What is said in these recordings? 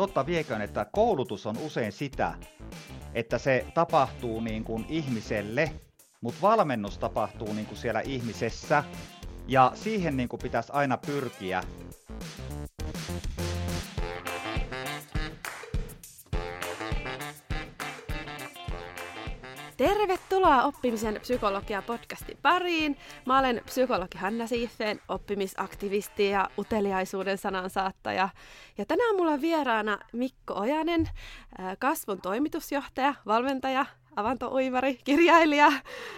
totta vieköön, että koulutus on usein sitä, että se tapahtuu niin kuin ihmiselle, mutta valmennus tapahtuu niin kuin siellä ihmisessä, ja siihen niin kuin pitäisi aina pyrkiä. Tervetuloa oppimisen psykologia podcastin pariin. Mä olen psykologi Hanna Siiffeen, oppimisaktivisti ja uteliaisuuden sanansaattaja. Ja tänään mulla on vieraana Mikko Ojanen, kasvun toimitusjohtaja, valmentaja, avantouivari, kirjailija.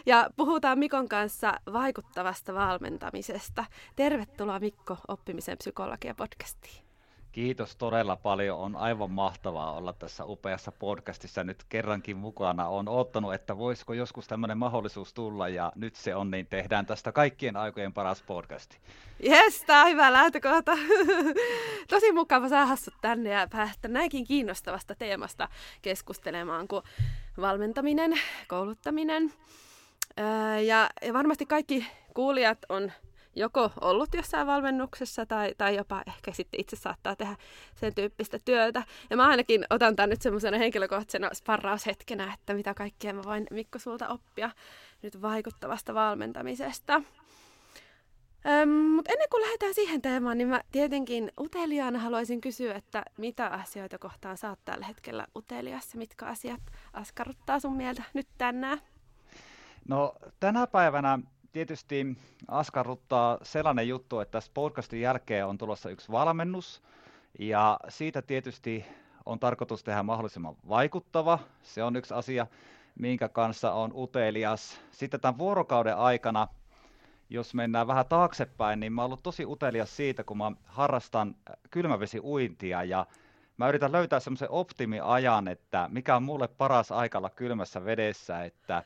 Ja puhutaan Mikon kanssa vaikuttavasta valmentamisesta. Tervetuloa Mikko oppimisen psykologia podcastiin. Kiitos todella paljon. On aivan mahtavaa olla tässä upeassa podcastissa nyt kerrankin mukana. Olen ottanut, että voisiko joskus tämmöinen mahdollisuus tulla ja nyt se on, niin tehdään tästä kaikkien aikojen paras podcasti. Jes, tämä on hyvä lähtökohta. Tosi mukava saada sut tänne ja päästä näinkin kiinnostavasta teemasta keskustelemaan kuin valmentaminen, kouluttaminen. Ja, ja varmasti kaikki kuulijat on joko ollut jossain valmennuksessa tai, tai jopa ehkä sitten itse saattaa tehdä sen tyyppistä työtä. Ja mä ainakin otan tämän nyt semmoisena henkilökohtaisena sparraushetkenä, että mitä kaikkea mä voin Mikko sulta oppia nyt vaikuttavasta valmentamisesta. Öm, mutta ennen kuin lähdetään siihen teemaan, niin mä tietenkin uteliaana haluaisin kysyä, että mitä asioita kohtaan oot tällä hetkellä uteliassa, mitkä asiat askarruttaa sun mieltä nyt tänään? No tänä päivänä tietysti askarruttaa sellainen juttu, että tässä podcastin jälkeen on tulossa yksi valmennus, ja siitä tietysti on tarkoitus tehdä mahdollisimman vaikuttava. Se on yksi asia, minkä kanssa on utelias. Sitten tämän vuorokauden aikana, jos mennään vähän taaksepäin, niin mä oon ollut tosi utelias siitä, kun mä harrastan kylmävesiuintia ja mä yritän löytää semmoisen optimiajan, että mikä on mulle paras aikalla kylmässä vedessä, että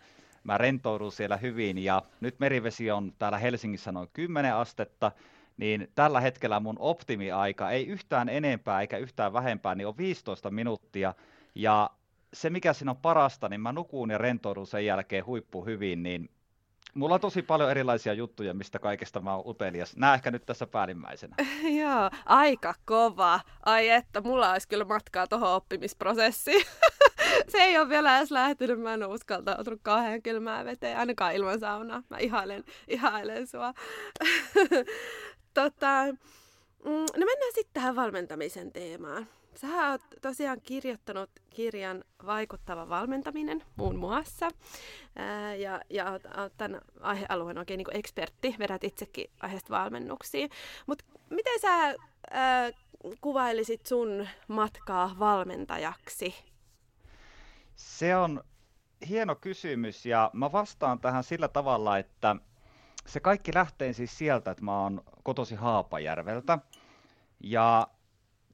mä rentoudun siellä hyvin ja nyt merivesi on täällä Helsingissä noin 10 astetta, niin tällä hetkellä mun optimiaika ei yhtään enempää eikä yhtään vähempää, niin on 15 minuuttia ja se mikä siinä on parasta, niin mä nukuun ja rentoudun sen jälkeen huippu hyvin, niin mulla on tosi paljon erilaisia juttuja, mistä kaikesta mä oon utelias. Nää ehkä nyt tässä päällimmäisenä. Joo, aika kova. Ai että, mulla olisi kyllä matkaa tuohon oppimisprosessiin. se ei ole vielä edes lähtenyt. Mä en ole uskaltautunut kauhean kylmää veteen, ainakaan ilman saunaa. Mä ihailen, ihailen sua. tota, mm, no mennään sitten tähän valmentamisen teemaan. Sä oot tosiaan kirjoittanut kirjan Vaikuttava valmentaminen muun muassa. Ää, ja ja oot, oot tämän aihealueen oikein niin ekspertti, vedät itsekin aiheesta valmennuksia. Mutta miten sä ää, kuvailisit sun matkaa valmentajaksi? Se on hieno kysymys ja mä vastaan tähän sillä tavalla, että se kaikki lähtee siis sieltä, että mä oon kotosi Haapajärveltä. Ja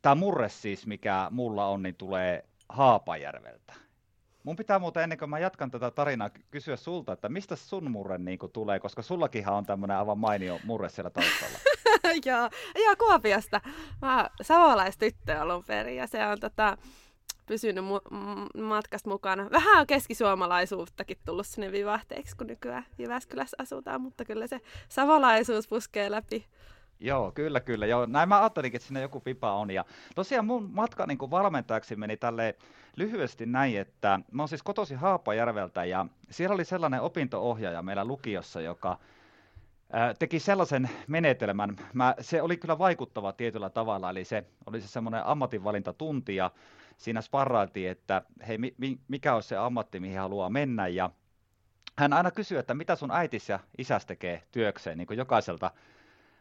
tämä murre siis, mikä mulla on, niin tulee Haapajärveltä. Mun pitää muuten ennen kuin mä jatkan tätä tarinaa kysyä sulta, että mistä sun murre niin tulee, koska sullakinhan on tämmöinen aivan mainio murre siellä taustalla. joo, joo, Kuopiosta. Mä oon savolaistyttö alun perin ja se on tota, pysynyt mu- matkasta mukana. Vähän on keskisuomalaisuuttakin tullut sinne vivahteeksi, kun nykyään Jyväskylässä asutaan, mutta kyllä se savolaisuus puskee läpi. Joo, kyllä, kyllä. Joo, näin mä ajattelinkin, että siinä joku pipa on. Ja tosiaan mun matka niin valmentajaksi meni tälle lyhyesti näin, että mä oon siis kotosi Haapajärveltä ja siellä oli sellainen opintoohjaaja meillä lukiossa, joka teki sellaisen menetelmän. Mä, se oli kyllä vaikuttava tietyllä tavalla, eli se oli se semmoinen ammatinvalintatunti ja siinä sparrailtiin, että hei, mi, mikä on se ammatti, mihin haluaa mennä ja hän aina kysyi, että mitä sun äitis ja isäs tekee työkseen, niin kuin jokaiselta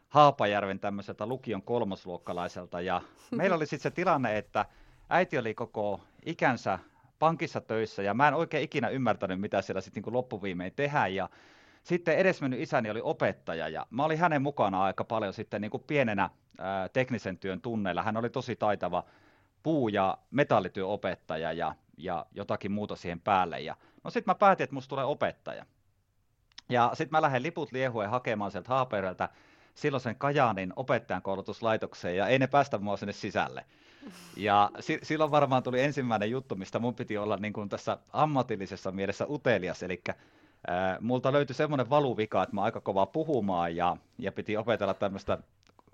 Haapajärven tämmöiseltä lukion kolmosluokkalaiselta. Ja meillä oli sitten se tilanne, että äiti oli koko ikänsä pankissa töissä ja mä en oikein ikinä ymmärtänyt, mitä siellä sitten niin loppuviimein tehdään. Ja sitten edesmennyt isäni oli opettaja ja mä olin hänen mukana aika paljon sitten niin kuin pienenä ää, teknisen työn tunneilla. Hän oli tosi taitava puu- ja metallityöopettaja ja, ja jotakin muuta siihen päälle. Ja, no sitten mä päätin, että musta tulee opettaja. Ja sitten mä lähden liput liehueen hakemaan sieltä Haapereltä silloisen Kajaanin opettajan koulutuslaitokseen ja ei ne päästä mua sinne sisälle. Ja si- silloin varmaan tuli ensimmäinen juttu, mistä mun piti olla niin kuin tässä ammatillisessa mielessä utelias, eli äh, multa löytyi semmoinen valuvika, että mä aika kovaa puhumaan ja, ja piti opetella tämmöistä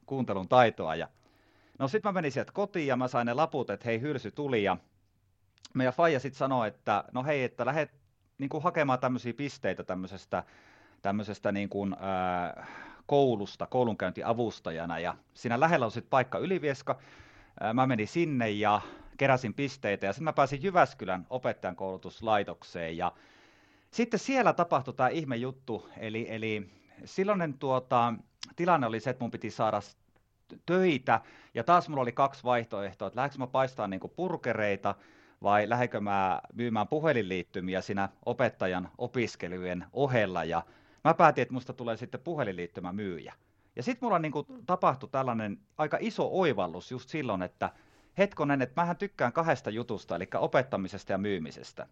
kuuntelun taitoa. Ja No sitten mä menin sieltä kotiin ja mä sain ne laput, että hei hylsy tuli ja meidän faija sitten sanoi, että no hei, että lähdet niin kuin hakemaan tämmöisiä pisteitä tämmöisestä, tämmöisestä niin kuin, ää, koulusta koulunkäyntiavustajana. Ja siinä lähellä on sitten paikka Ylivieska. Ää, mä menin sinne ja keräsin pisteitä ja sitten mä pääsin Jyväskylän opettajan koulutuslaitokseen ja sitten siellä tapahtui tämä ihme juttu, eli, eli silloinen tuota, tilanne oli se, että mun piti saada töitä, ja taas mulla oli kaksi vaihtoehtoa, että lähdenkö mä paistaa niin purkereita, vai lähdenkö mä myymään puhelinliittymiä siinä opettajan opiskelujen ohella, ja mä päätin, että musta tulee sitten puhelinliittymä myyjä. Ja sitten mulla niin tapahtui tällainen aika iso oivallus just silloin, että hetkonen, että mähän tykkään kahdesta jutusta, eli opettamisesta ja myymisestä.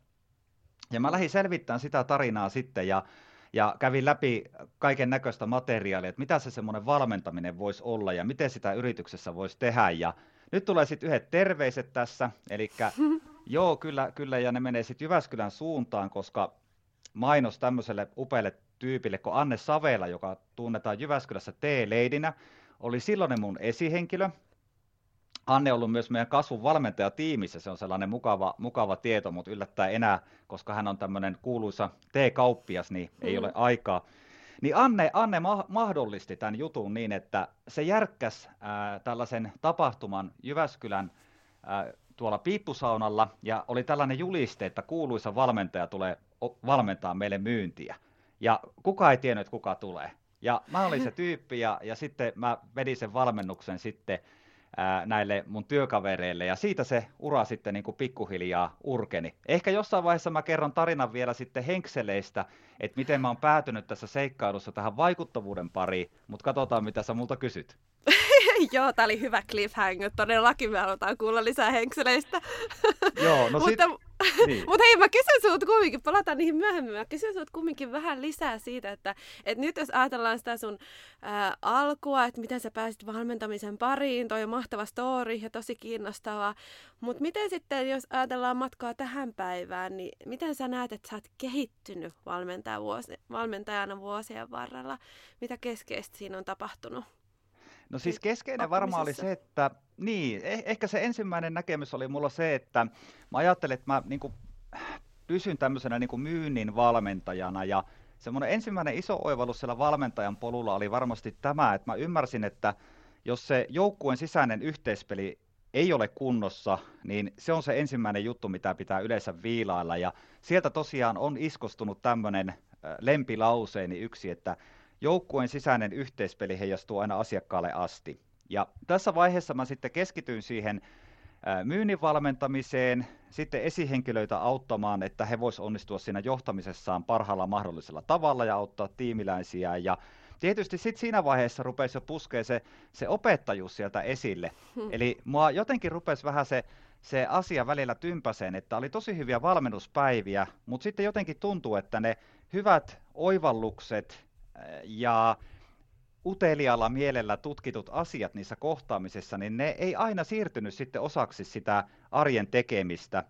Ja mä lähdin selvittämään sitä tarinaa sitten ja, ja kävin läpi kaiken näköistä materiaalia, että mitä se semmoinen valmentaminen voisi olla ja miten sitä yrityksessä voisi tehdä. Ja nyt tulee sitten yhdet terveiset tässä, eli joo, kyllä, kyllä, ja ne menee sitten Jyväskylän suuntaan, koska mainos tämmöiselle upealle tyypille kuin Anne Savela, joka tunnetaan Jyväskylässä T-leidinä, oli silloinen mun esihenkilö, Anne ollut myös meidän kasvun valmentajatiimissä, se on sellainen mukava, mukava tieto, mutta yllättäen enää, koska hän on tämmöinen kuuluisa T-kauppias, niin ei mm. ole aikaa. Niin Anne, Anne ma- mahdollisti tämän jutun niin, että se järkkäs ää, tällaisen tapahtuman Jyväskylän ää, tuolla piippusaunalla ja oli tällainen juliste, että kuuluisa valmentaja tulee valmentaa meille myyntiä. Ja kuka ei tiennyt, että kuka tulee. Ja mä olin se tyyppi ja, ja sitten mä vedin sen valmennuksen sitten ää, näille mun työkavereille, ja siitä se ura sitten niin kuin pikkuhiljaa urkeni. Ehkä jossain vaiheessa mä kerron tarinan vielä sitten henkseleistä, että miten mä oon päätynyt tässä seikkailussa tähän vaikuttavuuden pariin, mutta katsotaan mitä sä multa kysyt. Joo, tää oli hyvä cliffhanger. Todellakin me halutaan kuulla lisää henkseleistä. Joo, no Mutta niin. Mutta hei, mä kysyn sinulta kumminkin, palataan niihin myöhemmin, mä kysyn sinulta kumminkin vähän lisää siitä, että, että nyt jos ajatellaan sitä sun ää, alkua, että miten sä pääsit valmentamisen pariin, toi on mahtava story ja tosi kiinnostavaa, mutta miten sitten, jos ajatellaan matkaa tähän päivään, niin miten sä näet, että sä oot kehittynyt valmentajana vuosien varrella? Mitä keskeistä siinä on tapahtunut? No siis keskeinen varmaan oli se, että niin, eh- ehkä se ensimmäinen näkemys oli mulla se, että mä ajattelin, että mä niin kuin, pysyn tämmöisenä niin kuin myynnin valmentajana ja semmoinen ensimmäinen iso oivallus siellä valmentajan polulla oli varmasti tämä, että mä ymmärsin, että jos se joukkueen sisäinen yhteispeli ei ole kunnossa, niin se on se ensimmäinen juttu, mitä pitää yleensä viilailla. Ja sieltä tosiaan on iskostunut tämmöinen lempilauseeni yksi, että joukkueen sisäinen yhteispeli heijastuu aina asiakkaalle asti. Ja tässä vaiheessa mä sitten keskityin siihen myynnin valmentamiseen, sitten esihenkilöitä auttamaan, että he voisivat onnistua siinä johtamisessaan parhaalla mahdollisella tavalla ja auttaa tiimiläisiä. Ja tietysti sitten siinä vaiheessa rupesi jo puskea se, se opettajuus sieltä esille. Hmm. Eli mua jotenkin rupesi vähän se, se asia välillä tympäseen, että oli tosi hyviä valmennuspäiviä, mutta sitten jotenkin tuntuu, että ne hyvät oivallukset ja utelialla mielellä tutkitut asiat niissä kohtaamisissa, niin ne ei aina siirtynyt sitten osaksi sitä arjen tekemistä,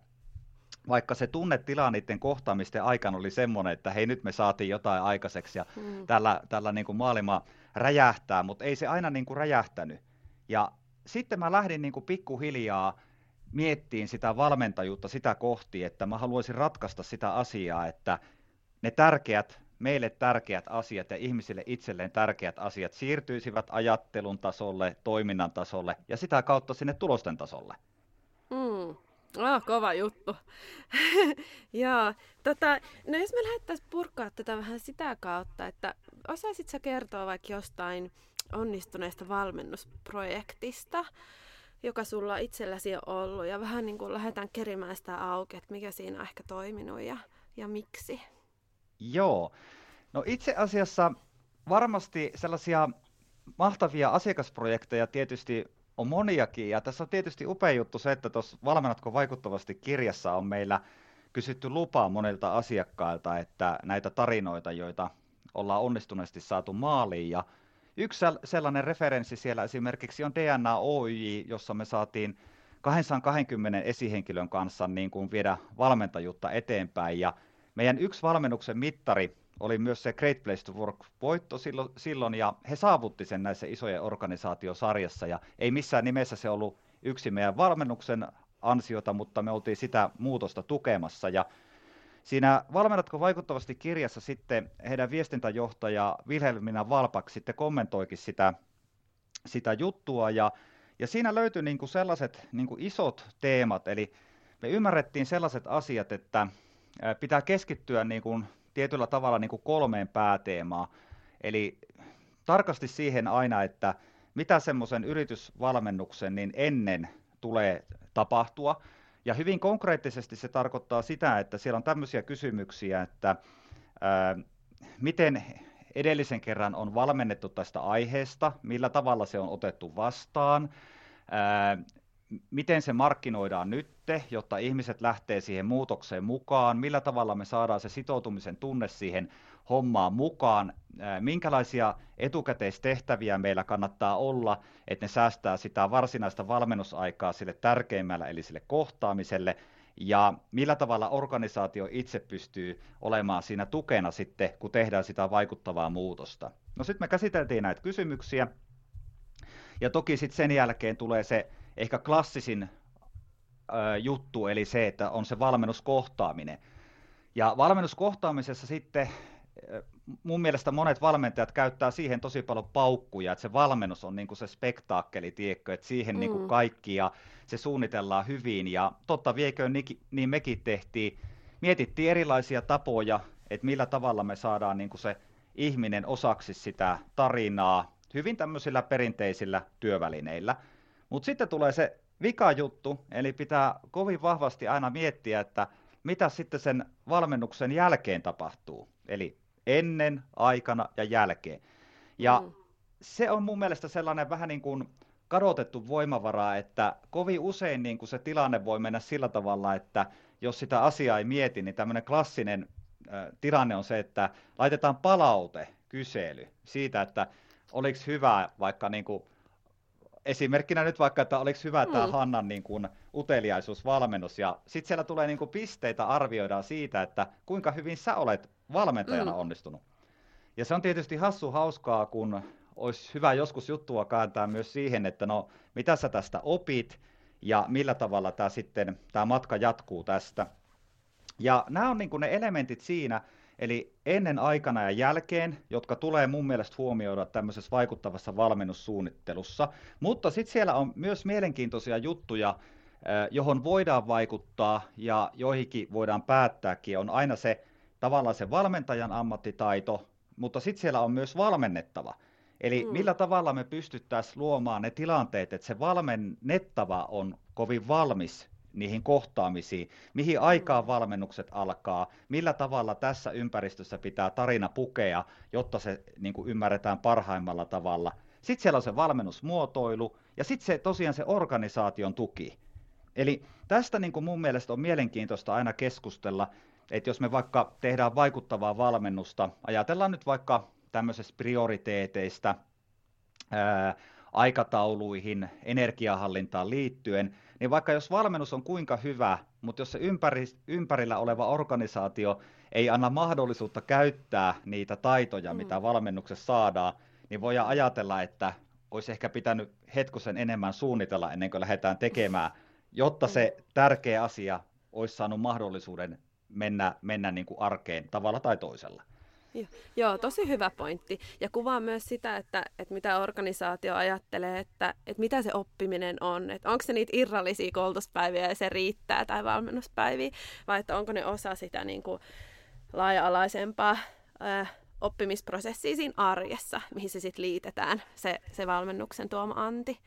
vaikka se tunnetila niiden kohtaamisten aikana oli semmoinen, että hei nyt me saatiin jotain aikaiseksi ja mm. tällä, tällä niin kuin maailma räjähtää, mutta ei se aina niin kuin räjähtänyt. Ja sitten mä lähdin niin kuin pikkuhiljaa miettiin sitä valmentajuutta sitä kohti, että mä haluaisin ratkaista sitä asiaa, että ne tärkeät meille tärkeät asiat ja ihmisille itselleen tärkeät asiat siirtyisivät ajattelun tasolle, toiminnan tasolle ja sitä kautta sinne tulosten tasolle. Mm. Oh, kova juttu. Joo, tota, no jos me lähdettäisiin purkaa tätä vähän sitä kautta, että osaisit sä kertoa vaikka jostain onnistuneesta valmennusprojektista, joka sulla itselläsi on ollut, ja vähän niin kuin lähdetään kerimään sitä auki, että mikä siinä on ehkä toiminut ja, ja miksi? Joo. No itse asiassa varmasti sellaisia mahtavia asiakasprojekteja tietysti on moniakin, ja tässä on tietysti upea juttu se, että tuossa Valmennatko vaikuttavasti kirjassa on meillä kysytty lupaa monilta asiakkailta, että näitä tarinoita, joita ollaan onnistuneesti saatu maaliin, ja yksi sellainen referenssi siellä esimerkiksi on DNA Oyj, jossa me saatiin 220 esihenkilön kanssa niin kuin viedä valmentajuutta eteenpäin, ja meidän yksi valmennuksen mittari oli myös se Great Place to Work-voitto silloin, silloin, ja he saavutti sen näissä isojen organisaatiosarjassa, ja ei missään nimessä se ollut yksi meidän valmennuksen ansiota, mutta me oltiin sitä muutosta tukemassa, ja Siinä Valmennatko vaikuttavasti kirjassa sitten heidän viestintäjohtaja Wilhelmina Valpak sitten kommentoikin sitä, sitä juttua. Ja, ja siinä löytyi niin kuin sellaiset niin kuin isot teemat, eli me ymmärrettiin sellaiset asiat, että pitää keskittyä niin kuin tietyllä tavalla niin kuin kolmeen pääteemaan, eli tarkasti siihen aina, että mitä semmoisen yritysvalmennuksen niin ennen tulee tapahtua, ja hyvin konkreettisesti se tarkoittaa sitä, että siellä on tämmöisiä kysymyksiä, että ää, miten edellisen kerran on valmennettu tästä aiheesta, millä tavalla se on otettu vastaan, ää, miten se markkinoidaan nyt, jotta ihmiset lähtee siihen muutokseen mukaan, millä tavalla me saadaan se sitoutumisen tunne siihen hommaan mukaan, minkälaisia etukäteistehtäviä meillä kannattaa olla, että ne säästää sitä varsinaista valmennusaikaa sille tärkeimmällä, eli sille kohtaamiselle, ja millä tavalla organisaatio itse pystyy olemaan siinä tukena sitten, kun tehdään sitä vaikuttavaa muutosta. No sitten me käsiteltiin näitä kysymyksiä, ja toki sitten sen jälkeen tulee se ehkä klassisin ö, juttu, eli se, että on se valmennuskohtaaminen. Ja valmennuskohtaamisessa sitten mun mielestä monet valmentajat käyttää siihen tosi paljon paukkuja, että se valmennus on niin kuin se spektaakkeli, tiedätkö, että siihen mm. niin kuin kaikki ja se suunnitellaan hyvin. Ja totta viekö, niin mekin tehtiin, mietittiin erilaisia tapoja, että millä tavalla me saadaan niin kuin se ihminen osaksi sitä tarinaa hyvin tämmöisillä perinteisillä työvälineillä. Mutta sitten tulee se vika juttu, eli pitää kovin vahvasti aina miettiä, että mitä sitten sen valmennuksen jälkeen tapahtuu. Eli ennen, aikana ja jälkeen. Ja mm. se on mun mielestä sellainen vähän niin kuin kadotettu voimavara, että kovin usein niin kuin se tilanne voi mennä sillä tavalla, että jos sitä asiaa ei mieti, niin tämmöinen klassinen äh, tilanne on se, että laitetaan palaute, kysely siitä, että oliko hyvä vaikka niin kuin, esimerkkinä nyt vaikka, että oliko hyvä mm. tämä Hannan niin kuin, uteliaisuusvalmennus, ja sitten siellä tulee niin kuin, pisteitä arvioidaan siitä, että kuinka hyvin sä olet valmentajana mm. onnistunut. Ja se on tietysti hassu hauskaa, kun olisi hyvä joskus juttua kääntää myös siihen, että no, mitä sä tästä opit, ja millä tavalla tämä sitten, tämä matka jatkuu tästä. Ja nämä on niin kuin ne elementit siinä, Eli ennen, aikana ja jälkeen, jotka tulee mun mielestä huomioida tämmöisessä vaikuttavassa valmennussuunnittelussa. Mutta sitten siellä on myös mielenkiintoisia juttuja, johon voidaan vaikuttaa ja joihinkin voidaan päättääkin. On aina se tavallaan se valmentajan ammattitaito, mutta sitten siellä on myös valmennettava. Eli mm. millä tavalla me pystyttäisiin luomaan ne tilanteet, että se valmennettava on kovin valmis niihin kohtaamisiin, mihin aikaan valmennukset alkaa, millä tavalla tässä ympäristössä pitää tarina pukea, jotta se niin kuin ymmärretään parhaimmalla tavalla. Sitten siellä on se valmennusmuotoilu ja sitten se tosiaan se organisaation tuki. Eli tästä niin kuin mun mielestä on mielenkiintoista aina keskustella, että jos me vaikka tehdään vaikuttavaa valmennusta, ajatellaan nyt vaikka tämmöisestä prioriteeteista, ää, aikatauluihin, energiahallintaan liittyen, niin vaikka jos valmennus on kuinka hyvä, mutta jos se ympäri, ympärillä oleva organisaatio ei anna mahdollisuutta käyttää niitä taitoja, mm. mitä valmennuksessa saadaan, niin voi ajatella, että olisi ehkä pitänyt hetkosen enemmän suunnitella ennen kuin lähdetään tekemään, jotta se mm. tärkeä asia olisi saanut mahdollisuuden mennä, mennä niin kuin arkeen tavalla tai toisella. Joo, tosi hyvä pointti. Ja kuvaa myös sitä, että, että mitä organisaatio ajattelee, että, että mitä se oppiminen on. Että onko se niitä irrallisia koulutuspäiviä ja se riittää tai valmennuspäiviä, vai että onko ne osa sitä niin kuin laaja-alaisempaa äh, oppimisprosessia siinä arjessa, mihin se sitten liitetään, se, se valmennuksen tuoma anti.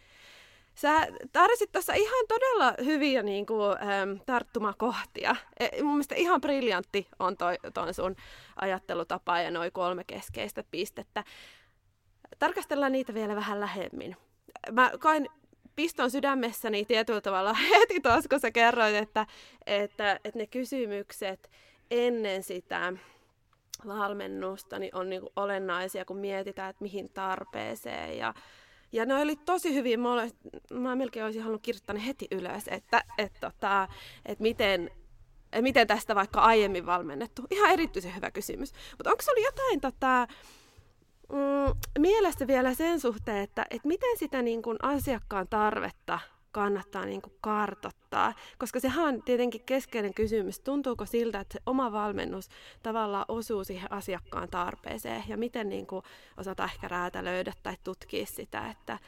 Sä tarvitsit tuossa ihan todella hyviä niin kuin, ähm, tarttumakohtia. E, mun mielestä ihan briljantti on toi, toi sun ajattelutapa ja noin kolme keskeistä pistettä. Tarkastellaan niitä vielä vähän lähemmin. Mä koin piston sydämessäni tietyllä tavalla heti tuossa, kun sä kerroit, että, että, että ne kysymykset ennen sitä valmennusta niin on niin olennaisia, kun mietitään, että mihin tarpeeseen ja ja ne oli tosi hyvin, mä, olen, mä melkein olisin halunnut kirjoittaa ne heti ylös, että et, tota, et miten miten tästä vaikka aiemmin valmennettu? Ihan erityisen hyvä kysymys. Mutta onko oli jotain tota, mm, mielestä vielä sen suhteen, että, että miten sitä niin kuin asiakkaan tarvetta kannattaa niin kuin kartottaa, koska sehän on tietenkin keskeinen kysymys. Tuntuuko siltä, että se oma valmennus tavallaan osuu siihen asiakkaan tarpeeseen ja miten niin kuin osata ehkä räätälöidä tai tutkia sitä, että,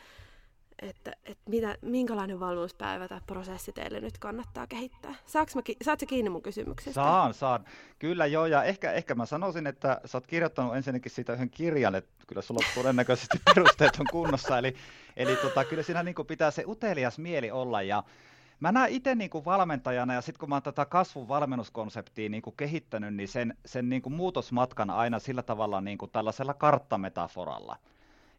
että, että mitä, minkälainen valmennuspäivä tai prosessi teille nyt kannattaa kehittää. Saatko mä, saatko kiinni mun kysymyksestä? Saan, saan. Kyllä joo, ja ehkä, ehkä mä sanoisin, että sä oot kirjoittanut ensinnäkin siitä yhden kirjan, että kyllä sulla todennäköisesti perusteet on kunnossa, eli, eli tota, kyllä siinä niin pitää se utelias mieli olla, ja Mä näen itse niin kuin valmentajana ja sitten kun mä oon tätä kasvun valmennuskonseptia niin kuin kehittänyt, niin sen, sen niin kuin muutosmatkan aina sillä tavalla niin kuin tällaisella karttametaforalla.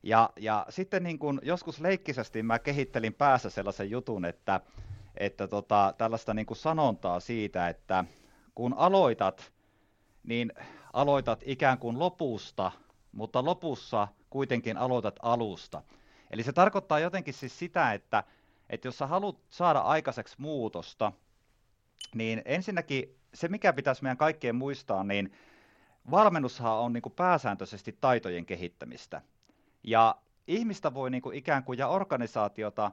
Ja, ja sitten niin kuin joskus leikkisesti mä kehittelin päässä sellaisen jutun, että, että tota, tällaista niin kuin sanontaa siitä, että kun aloitat, niin aloitat ikään kuin lopusta, mutta lopussa kuitenkin aloitat alusta. Eli se tarkoittaa jotenkin siis sitä, että, että jos sä haluat saada aikaiseksi muutosta, niin ensinnäkin se, mikä pitäisi meidän kaikkien muistaa, niin valmennushan on niin kuin pääsääntöisesti taitojen kehittämistä. Ja ihmistä voi niin kuin ikään kuin ja organisaatiota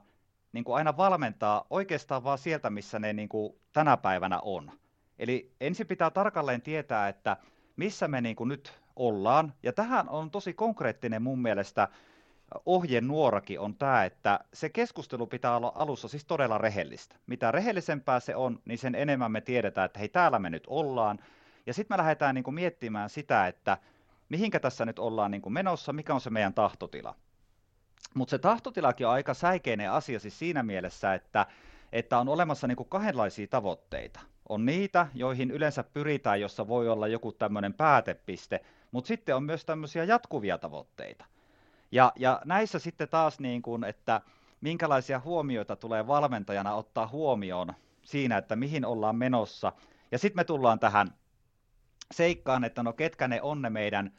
niin kuin aina valmentaa oikeastaan vaan sieltä, missä ne niin kuin tänä päivänä on. Eli ensin pitää tarkalleen tietää, että missä me niin kuin nyt ollaan. Ja tähän on tosi konkreettinen mun mielestä ohjenuorakin on tämä, että se keskustelu pitää olla alussa siis todella rehellistä. Mitä rehellisempää se on, niin sen enemmän me tiedetään, että hei täällä me nyt ollaan. Ja sitten me lähdetään niin kuin miettimään sitä, että mihinkä tässä nyt ollaan niin kuin menossa, mikä on se meidän tahtotila. Mutta se tahtotilakin on aika säikeinen asia siis siinä mielessä, että, että on olemassa niin kuin kahdenlaisia tavoitteita. On niitä, joihin yleensä pyritään, jossa voi olla joku tämmöinen päätepiste, mutta sitten on myös tämmöisiä jatkuvia tavoitteita. Ja, ja näissä sitten taas, niin kuin, että minkälaisia huomioita tulee valmentajana ottaa huomioon siinä, että mihin ollaan menossa. Ja sitten me tullaan tähän seikkaan, että no ketkä ne on ne meidän,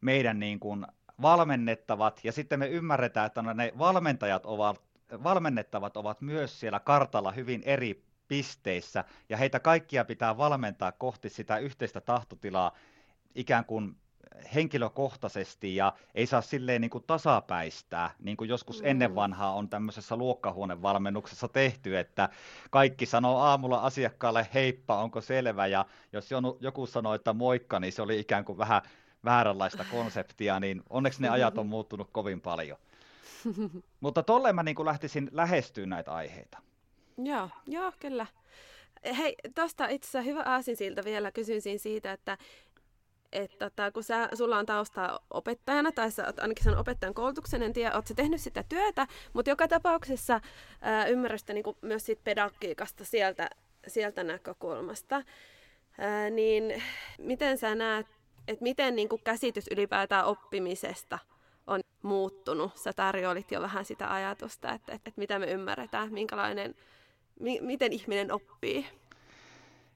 meidän niin kuin valmennettavat, ja sitten me ymmärretään, että no ne valmentajat ovat, valmennettavat ovat myös siellä kartalla hyvin eri pisteissä, ja heitä kaikkia pitää valmentaa kohti sitä yhteistä tahtotilaa ikään kuin henkilökohtaisesti ja ei saa silleen niin kuin tasapäistää, niin kuin joskus mm. ennen vanhaa on tämmöisessä luokkahuonevalmennuksessa tehty, että kaikki sanoo aamulla asiakkaalle heippa, onko selvä, ja jos joku sanoo, että moikka, niin se oli ikään kuin vähän vääränlaista konseptia, niin onneksi ne ajat on muuttunut kovin paljon. Mutta tolleen mä niin kuin lähtisin lähestyä näitä aiheita. Joo, joo, kyllä. Hei, tuosta itse asiassa hyvä aasinsilta vielä kysyisin siitä, että että tota, kun sä, sulla on tausta opettajana, tai sä oot ainakin sen opettajan koulutuksen, en tiedä, oot tehnyt sitä työtä, mutta joka tapauksessa ää, ymmärrystä niin myös siitä pedagogiikasta sieltä, sieltä näkökulmasta, ää, niin miten sä näet, että miten niin kuin käsitys ylipäätään oppimisesta on muuttunut? Sä tarjoilit jo vähän sitä ajatusta, että, että, että mitä me ymmärretään, minkälainen, mi, miten ihminen oppii.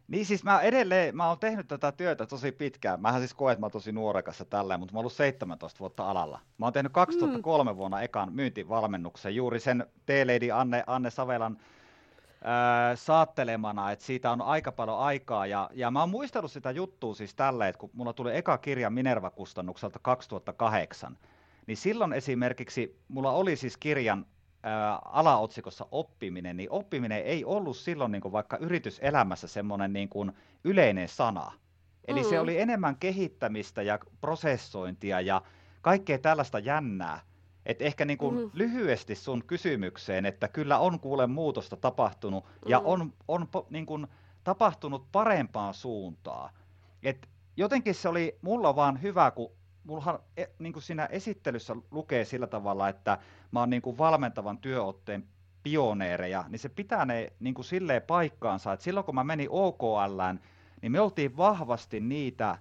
Niin siis mä edelleen, mä oon tehnyt tätä työtä tosi pitkään. Mähän siis koen, että mä oon tosi nuorekassa tälleen, mutta mä oon ollut 17 vuotta alalla. Mä oon tehnyt 2003 mm. vuonna ekan myyntivalmennuksen juuri sen T-Lady Anne, Anne Savelan saattelemana, että siitä on aika paljon aikaa. Ja, ja mä oon muistellut sitä juttua siis tälleen, että kun mulla tuli eka kirja Minerva-kustannukselta 2008, niin silloin esimerkiksi mulla oli siis kirjan alaotsikossa oppiminen, niin oppiminen ei ollut silloin niin kuin vaikka yrityselämässä semmoinen niin kuin yleinen sana. Eli mm. se oli enemmän kehittämistä ja prosessointia ja kaikkea tällaista jännää. Et ehkä niin kuin mm. lyhyesti sun kysymykseen, että kyllä on kuule muutosta tapahtunut mm. ja on, on niin kuin tapahtunut parempaan suuntaan. Et jotenkin se oli mulla vaan hyvä, kun mullahan e, niin kuin siinä esittelyssä lukee sillä tavalla, että mä oon niin kuin valmentavan työotteen pioneereja, niin se pitää ne niin kuin silleen paikkaansa, että silloin kun mä menin OKLään, niin me oltiin vahvasti niitä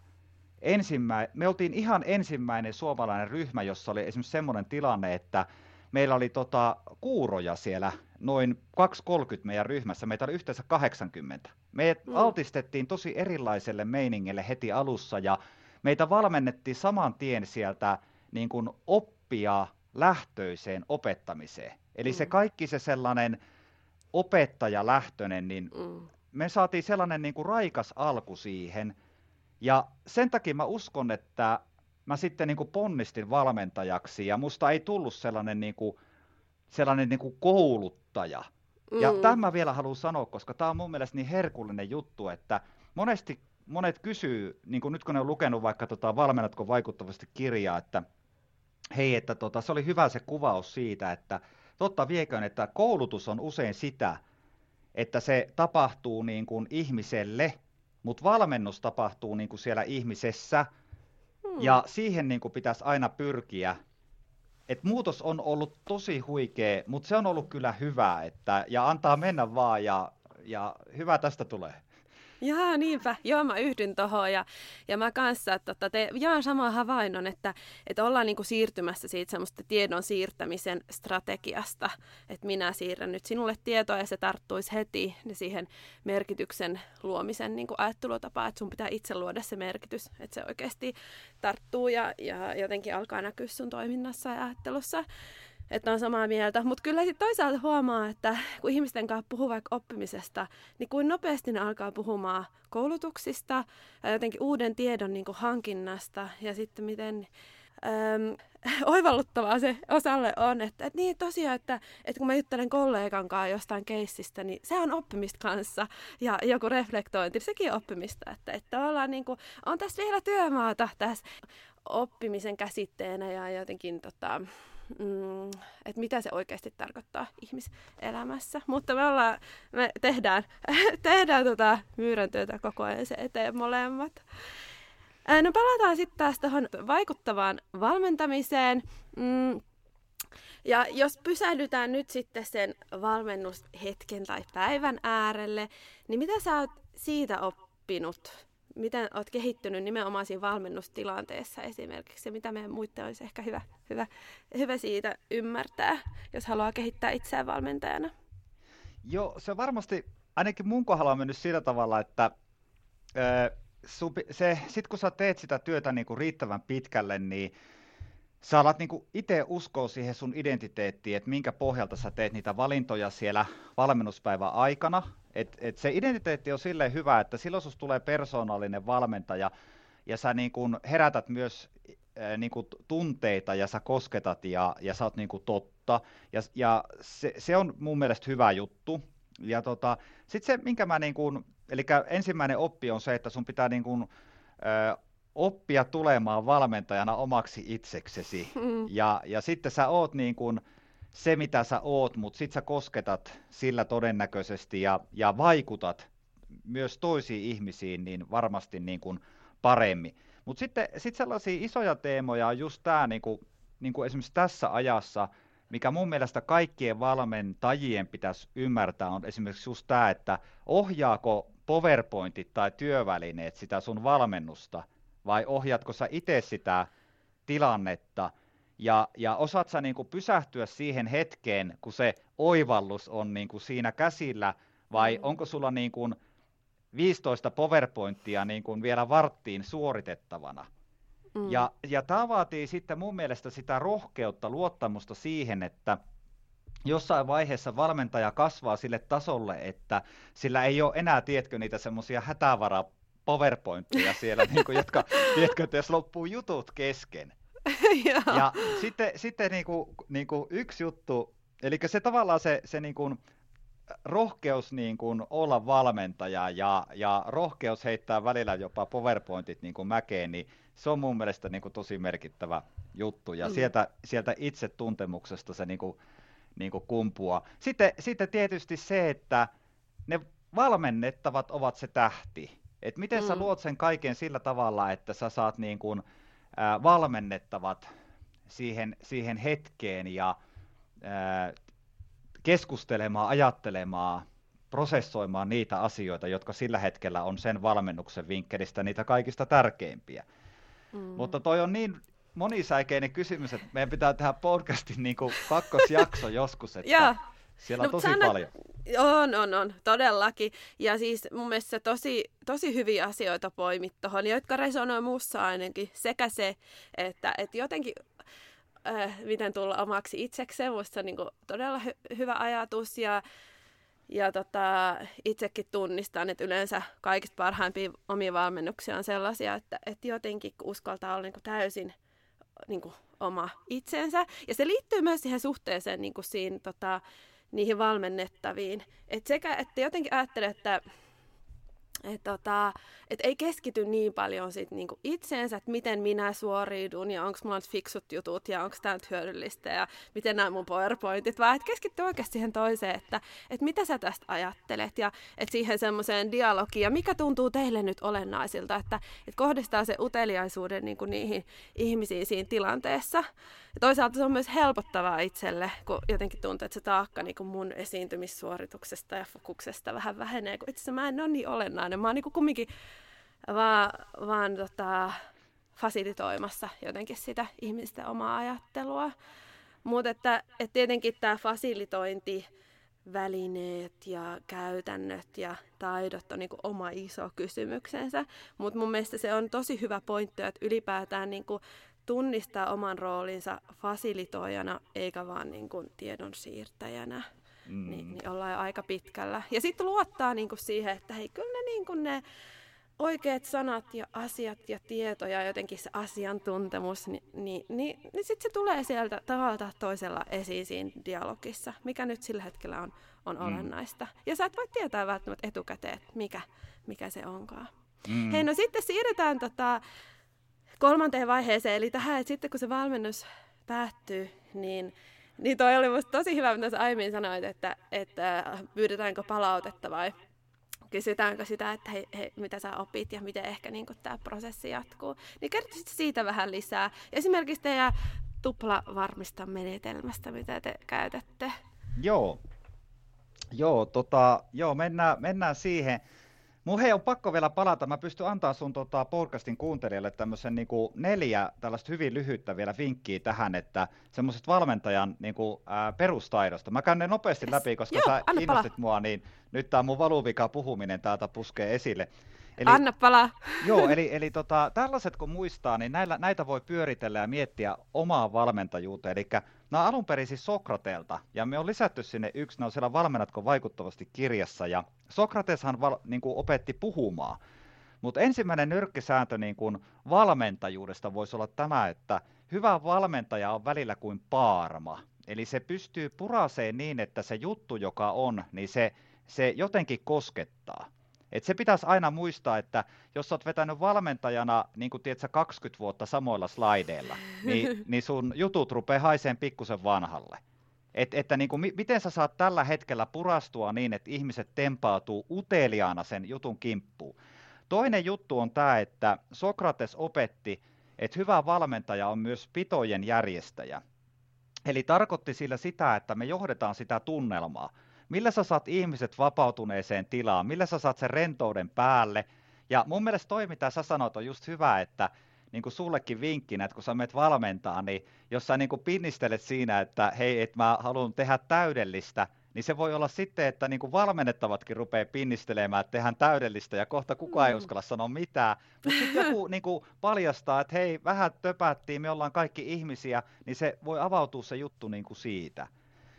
ensimmä... me oltiin ihan ensimmäinen suomalainen ryhmä, jossa oli esimerkiksi semmoinen tilanne, että meillä oli tota, kuuroja siellä noin 230 meidän ryhmässä, meitä oli yhteensä 80. Me mm. altistettiin tosi erilaiselle meiningille heti alussa ja meitä valmennettiin saman tien sieltä niin kuin oppia lähtöiseen opettamiseen. Eli mm. se kaikki se sellainen opettajalähtöinen, niin mm. me saatiin sellainen niin kuin raikas alku siihen. Ja sen takia mä uskon, että mä sitten niin kuin ponnistin valmentajaksi ja musta ei tullut sellainen, niin kuin, sellainen niin kuin kouluttaja. Mm. Ja tämä vielä haluan sanoa, koska tämä on mun mielestä niin herkullinen juttu, että monesti monet kysyy, niin kuin nyt kun ne on lukenut vaikka tota, valmennatko vaikuttavasti kirjaa, että hei, että tota, se oli hyvä se kuvaus siitä, että totta vieköön, että koulutus on usein sitä, että se tapahtuu niin kuin ihmiselle, mutta valmennus tapahtuu niin kuin siellä ihmisessä, hmm. ja siihen niin kuin pitäisi aina pyrkiä. Et muutos on ollut tosi huikea, mutta se on ollut kyllä hyvä, että, ja antaa mennä vaan, ja, ja hyvä tästä tulee. Jaa, niinpä. Joo, mä yhdyn tohon ja, ja mä kanssa tota, te, jaan saman havainnon, että, että ollaan niinku siirtymässä siitä semmoista tiedon siirtämisen strategiasta, että minä siirrän nyt sinulle tietoa ja se tarttuisi heti niin siihen merkityksen luomisen niinku ajattelutapaan, että sun pitää itse luoda se merkitys, että se oikeasti tarttuu ja, ja jotenkin alkaa näkyä sun toiminnassa ja ajattelussa että on samaa mieltä. Mutta kyllä sitten toisaalta huomaa, että kun ihmisten kanssa puhuu vaikka oppimisesta, niin kuin nopeasti ne alkaa puhumaan koulutuksista jotenkin uuden tiedon niin kuin hankinnasta ja sitten miten äm, oivalluttavaa se osalle on, että, että niin tosiaan, että, että kun mä juttelen kollegan kanssa jostain keissistä, niin se on oppimista kanssa ja joku reflektointi, sekin on oppimista, että, että ollaan niin kuin, on tässä vielä työmaata tässä oppimisen käsitteenä ja jotenkin tota, mm, että mitä se oikeasti tarkoittaa ihmiselämässä. Mutta me, ollaan, me tehdään, tehdään tota myyräntyötä koko ajan se eteen molemmat. No palataan sitten taas tuohon vaikuttavaan valmentamiseen. Mm, ja jos pysähdytään nyt sitten sen valmennushetken tai päivän äärelle, niin mitä sä oot siitä oppinut miten olet kehittynyt nimenomaan siinä valmennustilanteessa esimerkiksi, ja mitä meidän muiden olisi ehkä hyvä, hyvä, hyvä siitä ymmärtää, jos haluaa kehittää itseään valmentajana? Joo, se varmasti, ainakin mun kohdalla on mennyt sillä tavalla, että se, sit kun sä teet sitä työtä niin kuin riittävän pitkälle, niin sä alat niin itse uskoa siihen sun identiteettiin, että minkä pohjalta sä teet niitä valintoja siellä valmennuspäivän aikana, et, et se identiteetti on silleen hyvä, että silloin sinusta tulee persoonallinen valmentaja ja sä niin kun herätät myös äh, niin kun tunteita ja sä kosketat ja, ja sä oot niin totta. Ja, ja se, se, on mun mielestä hyvä juttu. Ja tota, sitten se, minkä mä niin kun, eli ensimmäinen oppi on se, että sun pitää niin kun, ö, oppia tulemaan valmentajana omaksi itseksesi. Mm. Ja, ja sitten sä oot niin kun, se, mitä sä oot, mutta sit sä kosketat sillä todennäköisesti ja, ja vaikutat myös toisiin ihmisiin niin varmasti niin kuin paremmin. Mutta sitten sit sellaisia isoja teemoja on just tämä, niin kuin, niin kuin esimerkiksi tässä ajassa, mikä mun mielestä kaikkien valmentajien pitäisi ymmärtää, on esimerkiksi just tämä, että ohjaako PowerPointit tai työvälineet sitä sun valmennusta, vai ohjaatko sä itse sitä tilannetta – ja, ja osaat sä niin kuin pysähtyä siihen hetkeen, kun se oivallus on niin kuin siinä käsillä, vai mm. onko sulla niin kuin 15 PowerPointia niin kuin vielä varttiin suoritettavana? Mm. Ja, ja tämä vaatii sitten mun mielestä sitä rohkeutta, luottamusta siihen, että jossain vaiheessa valmentaja kasvaa sille tasolle, että sillä ei ole enää, tietkö, niitä semmoisia hätävara PowerPointteja siellä, niin kuin, jotka, tiedätkö, että jos loppuu jutut kesken, ja sitten, sitten niin kuin, niin kuin yksi juttu, eli se tavallaan se, se niin kuin, rohkeus niin kuin olla valmentaja ja, ja rohkeus heittää välillä jopa PowerPointit niin kuin mäkeen, niin se on mun mielestä niin kuin tosi merkittävä juttu. Ja mm. sieltä, sieltä itsetuntemuksesta se niin kuin, niin kuin kumpua. Sitten, sitten tietysti se, että ne valmennettavat ovat se tähti. Et miten mm. sä luot sen kaiken sillä tavalla, että sä saat niin kuin, ää, valmennettavat siihen, siihen hetkeen ja ää, keskustelemaan, ajattelemaan, prosessoimaan niitä asioita, jotka sillä hetkellä on sen valmennuksen vinkkelistä niitä kaikista tärkeimpiä. Mm. Mutta toi on niin monisäikeinen kysymys, että meidän pitää tehdä podcastin niin kuin kakkosjakso joskus, että siellä on no, tosi sano, paljon. On, on, on, todellakin. Ja siis mun mielestä tosi, tosi hyviä asioita poimit tuohon, jotka resonoi muussa ainakin. Sekä se, että, että jotenkin äh, miten tulla omaksi itsekseen, musta niin kuin todella hy- hyvä ajatus. Ja, ja tota, itsekin tunnistan, että yleensä kaikista parhaimpia omia valmennuksia on sellaisia, että, että jotenkin uskaltaa olla niin kuin täysin niin kuin oma itsensä. Ja se liittyy myös siihen suhteeseen niin kuin siinä, tota, niihin valmennettaviin. Et sekä, että jotenkin ajattelee, että että tota, et ei keskity niin paljon sit niinku itseensä, että miten minä suoriudun ja onko mulla nyt fiksut jutut ja onko tämä nyt hyödyllistä ja miten nämä mun powerpointit, vaan että keskitty oikeasti siihen toiseen, että et mitä sä tästä ajattelet ja että siihen semmoiseen dialogiin ja mikä tuntuu teille nyt olennaisilta, että et kohdistaa se uteliaisuuden niinku niihin ihmisiin siinä tilanteessa. Ja toisaalta se on myös helpottavaa itselle, kun jotenkin tuntuu, että se taakka niin kuin mun esiintymissuorituksesta ja fokuksesta vähän vähenee, kun itse asiassa mä en ole niin olennainen. Mä oon niin kuin kumminkin vaan, vaan tota, fasilitoimassa jotenkin sitä ihmisten omaa ajattelua. Mutta että, että tietenkin tämä fasilitointi, välineet ja käytännöt ja taidot on niin kuin oma iso kysymyksensä. Mutta mun mielestä se on tosi hyvä pointti, että ylipäätään niin kuin tunnistaa oman roolinsa fasilitoijana eikä vaan niin kuin tiedon siirtäjänä. Mm. Niin, niin ollaan jo aika pitkällä. Ja sitten luottaa niin kuin siihen, että hei, kyllä ne, niin kuin ne oikeat sanat ja asiat ja tieto ja jotenkin se asiantuntemus, niin, niin, niin, niin sitten se tulee sieltä tavalla toisella esiin siinä dialogissa, mikä nyt sillä hetkellä on, on mm. olennaista. Ja sä et voi tietää välttämättä etukäteen, että mikä, mikä se onkaan. Mm. Hei, no sitten siirrytään tota, kolmanteen vaiheeseen, eli tähän, että sitten kun se valmennus päättyy, niin, niin toi oli musta tosi hyvä, mitä sä aiemmin sanoit, että, että pyydetäänkö palautetta vai kysytäänkö sitä, että hei, hei, mitä sä opit ja miten ehkä niin tämä prosessi jatkuu. Niin kertoisit siitä vähän lisää. Esimerkiksi teidän tuplavarmista menetelmästä, mitä te käytätte. Joo, joo, tota, joo mennään, mennään siihen. Mun hei on pakko vielä palata. Mä pystyn antaa sun tota, podcastin kuuntelijalle tämmöisen niin neljä tällaista hyvin lyhyttä vielä vinkkiä tähän, että semmoisesta valmentajan niin kuin, ää, perustaidosta. Mä käyn ne nopeasti läpi, koska Joo, sä innostit mua, niin nyt tää mun valuvika puhuminen täältä puskee esille. Eli, Anna palaa. Joo, eli, eli tota, tällaiset kun muistaa, niin näillä, näitä voi pyöritellä ja miettiä omaa valmentajuuteen. Eli nämä on alun perin siis Sokrateelta, ja me on lisätty sinne yksi, ne on siellä Valmennatko vaikuttavasti kirjassa, ja Sokrateshan val, niin kuin opetti puhumaan. Mutta ensimmäinen nyrkkisääntö niin kuin valmentajuudesta voisi olla tämä, että hyvä valmentaja on välillä kuin paarma. Eli se pystyy puraseen niin, että se juttu, joka on, niin se, se jotenkin koskettaa. Et se pitäisi aina muistaa, että jos olet vetänyt valmentajana niin kuin tiedätkö, 20 vuotta samoilla slaideilla, niin, niin sun jutut rupeaa haiseen pikkusen vanhalle. Et, että niin kuin, miten sä saat tällä hetkellä purastua niin, että ihmiset tempautuu uteliaana sen jutun kimppuun. Toinen juttu on tämä, että Sokrates opetti, että hyvä valmentaja on myös pitojen järjestäjä. Eli tarkoitti sillä sitä, että me johdetaan sitä tunnelmaa millä sä saat ihmiset vapautuneeseen tilaan, millä sä saat sen rentouden päälle. Ja mun mielestä toi, mitä sä sanoit, on just hyvä, että niin kuin sullekin vinkkinä, että kun sä menet valmentaa, niin jos sä niin kuin pinnistelet siinä, että hei, että mä haluan tehdä täydellistä, niin se voi olla sitten, että niin kuin valmennettavatkin rupeaa pinnistelemään, että tehdään täydellistä ja kohta kukaan ei mm. uskalla sanoa mitään. Mutta sitten joku niin kuin paljastaa, että hei, vähän töpättiin, me ollaan kaikki ihmisiä, niin se voi avautua se juttu niin kuin siitä.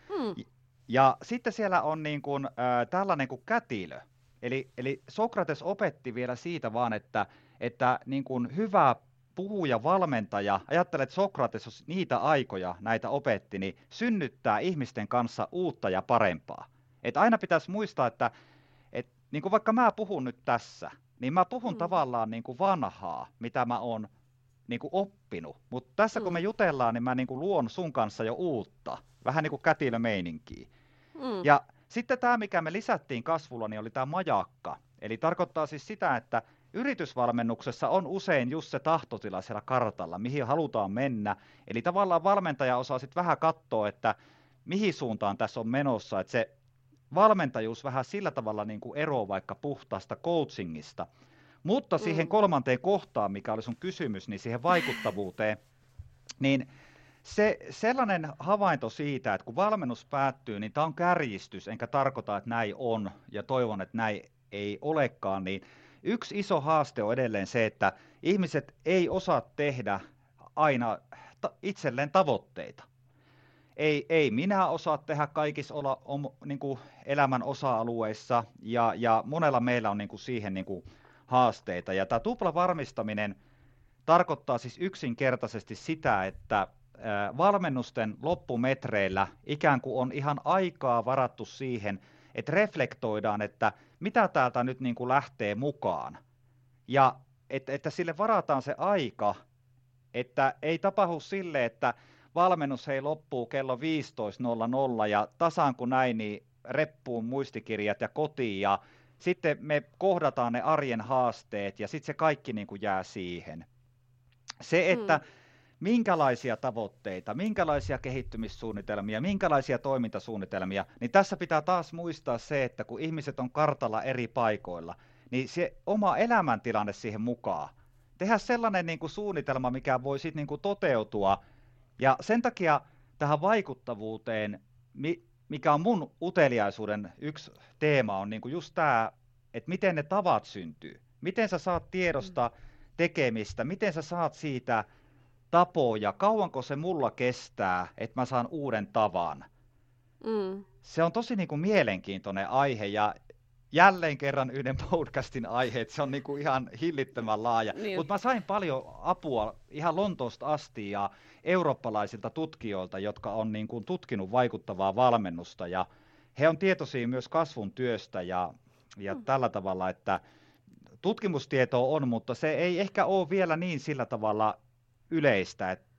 Hmm. Ja sitten siellä on niin kuin, äh, tällainen kuin kätilö. Eli, eli Sokrates opetti vielä siitä vaan, että, että niin kuin hyvä puhuja, valmentaja, ajattelet, että Sokrates, jos niitä aikoja näitä opetti, niin synnyttää ihmisten kanssa uutta ja parempaa. Et aina pitäisi muistaa, että et, niin kuin vaikka mä puhun nyt tässä, niin mä puhun mm. tavallaan niin kuin vanhaa, mitä mä oon niin kuin oppinut. Mutta tässä mm. kun me mm. jutellaan, niin mä niin kuin luon sun kanssa jo uutta, vähän niin kuin kätilömeininkiä. Mm. Ja sitten tämä, mikä me lisättiin kasvulla, niin oli tämä majakka. Eli tarkoittaa siis sitä, että yritysvalmennuksessa on usein just se tahtotila siellä kartalla, mihin halutaan mennä. Eli tavallaan valmentaja osaa sitten vähän katsoa, että mihin suuntaan tässä on menossa, että se valmentajuus vähän sillä tavalla niin kuin eroaa vaikka puhtaasta coachingista. Mutta siihen mm. kolmanteen kohtaan, mikä oli sun kysymys, niin siihen vaikuttavuuteen, niin se sellainen havainto siitä, että kun valmennus päättyy, niin tämä on kärjistys, enkä tarkoita, että näin on, ja toivon, että näin ei olekaan, niin yksi iso haaste on edelleen se, että ihmiset ei osaa tehdä aina itselleen tavoitteita. ei, ei minä osaa tehdä kaikissa olla, om, niin kuin elämän osa-alueissa ja, ja monella meillä on niin kuin siihen niin kuin haasteita. Ja tämä tupla varmistaminen tarkoittaa siis yksinkertaisesti sitä, että valmennusten loppumetreillä ikään kuin on ihan aikaa varattu siihen, että reflektoidaan, että mitä täältä nyt niin kuin lähtee mukaan. Ja että, että sille varataan se aika, että ei tapahdu sille, että valmennus hei loppuu kello 15.00 ja tasaan kun näin, niin reppuun muistikirjat ja kotiin ja sitten me kohdataan ne arjen haasteet ja sitten se kaikki niin kuin jää siihen. Se, että mm. minkälaisia tavoitteita, minkälaisia kehittymissuunnitelmia, minkälaisia toimintasuunnitelmia, niin tässä pitää taas muistaa se, että kun ihmiset on kartalla eri paikoilla, niin se oma elämäntilanne siihen mukaan. Tehdä sellainen niin kuin suunnitelma, mikä voi sitten niin kuin toteutua. Ja sen takia tähän vaikuttavuuteen, mikä on mun uteliaisuuden yksi teema, on niin kuin just tämä, että miten ne tavat syntyy. Miten sä saat tiedosta mm. tekemistä, miten sä saat siitä tapoja, kauanko se mulla kestää, että mä saan uuden tavan. Mm. Se on tosi niin kuin mielenkiintoinen aihe ja jälleen kerran yhden podcastin aihe, että se on niinku ihan hillittömän laaja. Niin. Mutta mä sain paljon apua ihan Lontoosta asti ja eurooppalaisilta tutkijoilta, jotka on niinku tutkinut vaikuttavaa valmennusta ja he on tietoisia myös kasvun työstä ja, ja mm. tällä tavalla, että tutkimustietoa on, mutta se ei ehkä ole vielä niin sillä tavalla yleistä, että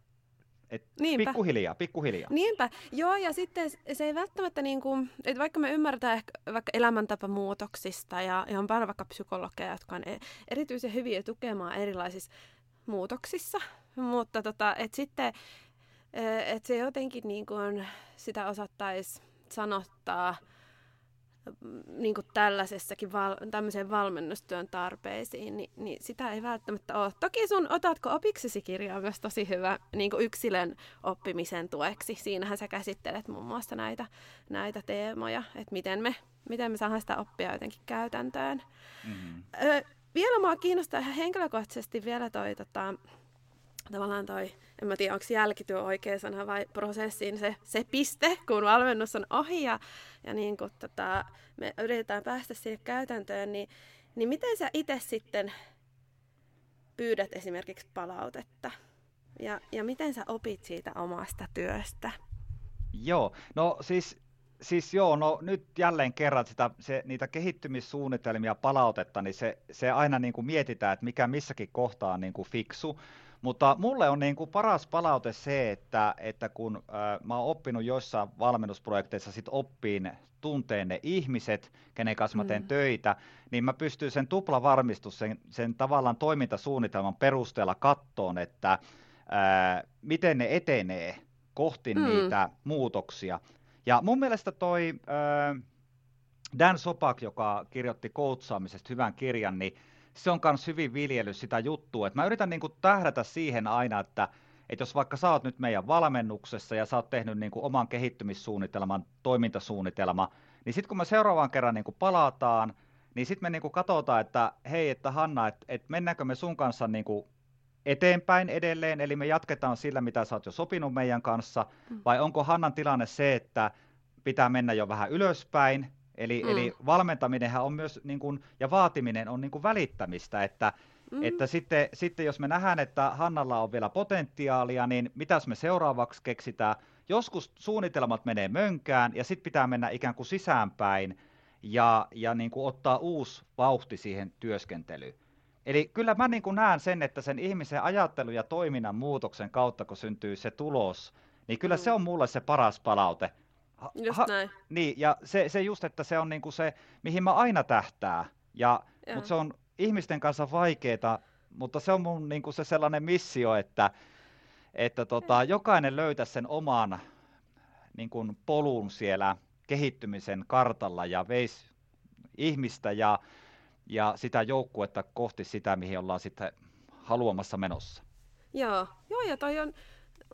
et Niinpä. Pikkuhiljaa, pikkuhiljaa. Niinpä, joo, ja sitten se ei välttämättä, niin kuin, että vaikka me ymmärretään ehkä vaikka elämäntapamuutoksista ja, ja on paljon vaikka psykologeja, jotka on e- erityisen hyviä tukemaan erilaisissa muutoksissa, mutta tota, et sitten e- et se jotenkin niin kuin sitä osattaisi sanottaa – niin kuin tällaisessakin val, tämmöisen valmennustyön tarpeisiin, niin, niin sitä ei välttämättä ole. Toki sun Otatko opiksesi kirja on myös tosi hyvä niin kuin yksilön oppimisen tueksi. Siinähän sä käsittelet muun muassa näitä, näitä teemoja, että miten me, miten me saadaan sitä oppia jotenkin käytäntöön. Mm-hmm. Ö, vielä mua kiinnostaa ihan henkilökohtaisesti vielä toi tota, tavallaan toi, en mä tiedä onko jälkityö oikea sana vai prosessiin se, se piste, kun valmennus on ohi ja, ja niin kun tota, me yritetään päästä sinne käytäntöön, niin, niin miten sä itse sitten pyydät esimerkiksi palautetta? Ja, ja miten sä opit siitä omasta työstä? Joo, no siis siis joo, no nyt jälleen kerran sitä, se, niitä kehittymissuunnitelmia palautetta, niin se, se aina niin kuin mietitään, että mikä missäkin kohtaa on niin kuin fiksu. Mutta mulle on niin kuin paras palaute se, että, että kun äh, mä oon oppinut joissain valmennusprojekteissa sit oppiin tunteen ne ihmiset, kenen kanssa mä teen mm. töitä, niin mä pystyn sen tupla varmistus, sen, sen tavallaan toimintasuunnitelman perusteella kattoon, että äh, miten ne etenee kohti mm. niitä muutoksia. Ja mun mielestä toi äh, Dan Sopak, joka kirjoitti koutsaamisesta hyvän kirjan, niin se on myös hyvin viljely sitä juttua. Et mä yritän niinku tähdätä siihen aina, että et jos vaikka sä oot nyt meidän valmennuksessa ja sä oot tehnyt niinku oman kehittymissuunnitelman, toimintasuunnitelma, niin sitten kun me seuraavan kerran niinku palataan, niin sitten me niinku katsotaan, että hei, että Hanna, että et mennäänkö me sun kanssa niinku eteenpäin edelleen, eli me jatketaan sillä, mitä sä oot jo sopinut meidän kanssa, mm. vai onko Hannan tilanne se, että pitää mennä jo vähän ylöspäin, Eli, mm. eli valmentaminenhan on myös, niin kuin, ja vaatiminen on niin kuin välittämistä, että, mm. että sitten, sitten jos me nähdään, että Hannalla on vielä potentiaalia, niin mitäs me seuraavaksi keksitään? Joskus suunnitelmat menee mönkään, ja sitten pitää mennä ikään kuin sisäänpäin, ja, ja niin kuin ottaa uusi vauhti siihen työskentelyyn. Eli kyllä mä niin kuin näen sen, että sen ihmisen ajattelu ja toiminnan muutoksen kautta, kun syntyy se tulos, niin kyllä mm. se on mulle se paras palaute. Just ha, näin. Niin, ja se, se just, että se on niinku se, mihin mä aina tähtää. Ja, mutta se on ihmisten kanssa vaikeaa, mutta se on mun niinku se sellainen missio, että, että tota, jokainen löytää sen oman niin kuin polun siellä kehittymisen kartalla ja veisi ihmistä ja, ja sitä joukkuetta kohti sitä, mihin ollaan sitten haluamassa menossa. Joo, Joo ja toi on,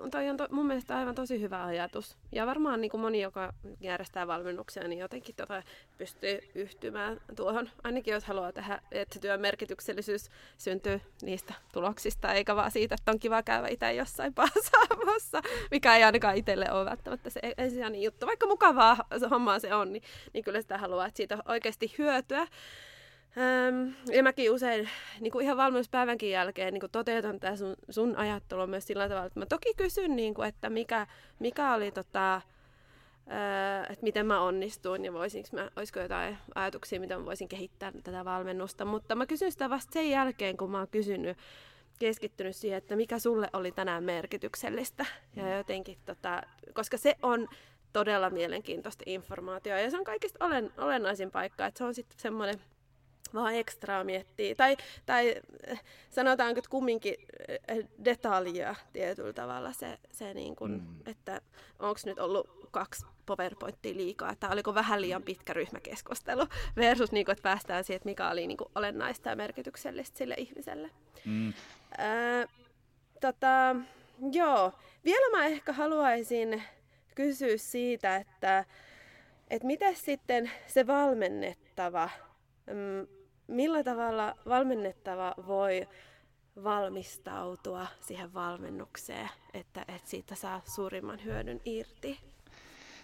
toi on to, mun mielestä aivan tosi hyvä ajatus. Ja varmaan niin kuin moni, joka järjestää valmennuksia, niin jotenkin tota pystyy yhtymään tuohon. Ainakin jos haluaa tehdä, että työn merkityksellisyys syntyy niistä tuloksista, eikä vaan siitä, että on kiva käydä itse jossain paasaamassa, mikä ei ainakaan itselle ole välttämättä se ensisijainen juttu. Vaikka mukavaa hommaa se on, niin, niin kyllä sitä haluaa, että siitä oikeasti hyötyä. Ähm, ja mäkin usein niin kuin ihan valmennuspäivänkin jälkeen niin kuin toteutan tämä sun, sun ajattelua myös sillä tavalla, että mä toki kysyn, niin kuin, että mikä, mikä oli tota, äh, että miten mä onnistuin ja voisinko mä, olisiko jotain ajatuksia, miten mä voisin kehittää tätä valmennusta. Mutta mä kysyn sitä vasta sen jälkeen, kun mä oon kysynyt, keskittynyt siihen, että mikä sulle oli tänään merkityksellistä. Ja jotenkin, tota, koska se on todella mielenkiintoista informaatiota ja se on kaikista olen, olennaisin paikka, että se on sitten semmoinen vaan ekstraa miettii. Tai, tai eh, sanotaanko, että kumminkin eh, detaljia tietyllä tavalla se, se niin kuin, mm. että onko nyt ollut kaksi PowerPointia liikaa, että oliko vähän liian pitkä ryhmäkeskustelu versus niin kuin, että päästään siihen, että mikä oli niin kuin, olennaista ja merkityksellistä sille ihmiselle. Mm. Äh, tota, joo, vielä mä ehkä haluaisin kysyä siitä, että, että miten sitten se valmennettava, mm, millä tavalla valmennettava voi valmistautua siihen valmennukseen, että, että siitä saa suurimman hyödyn irti?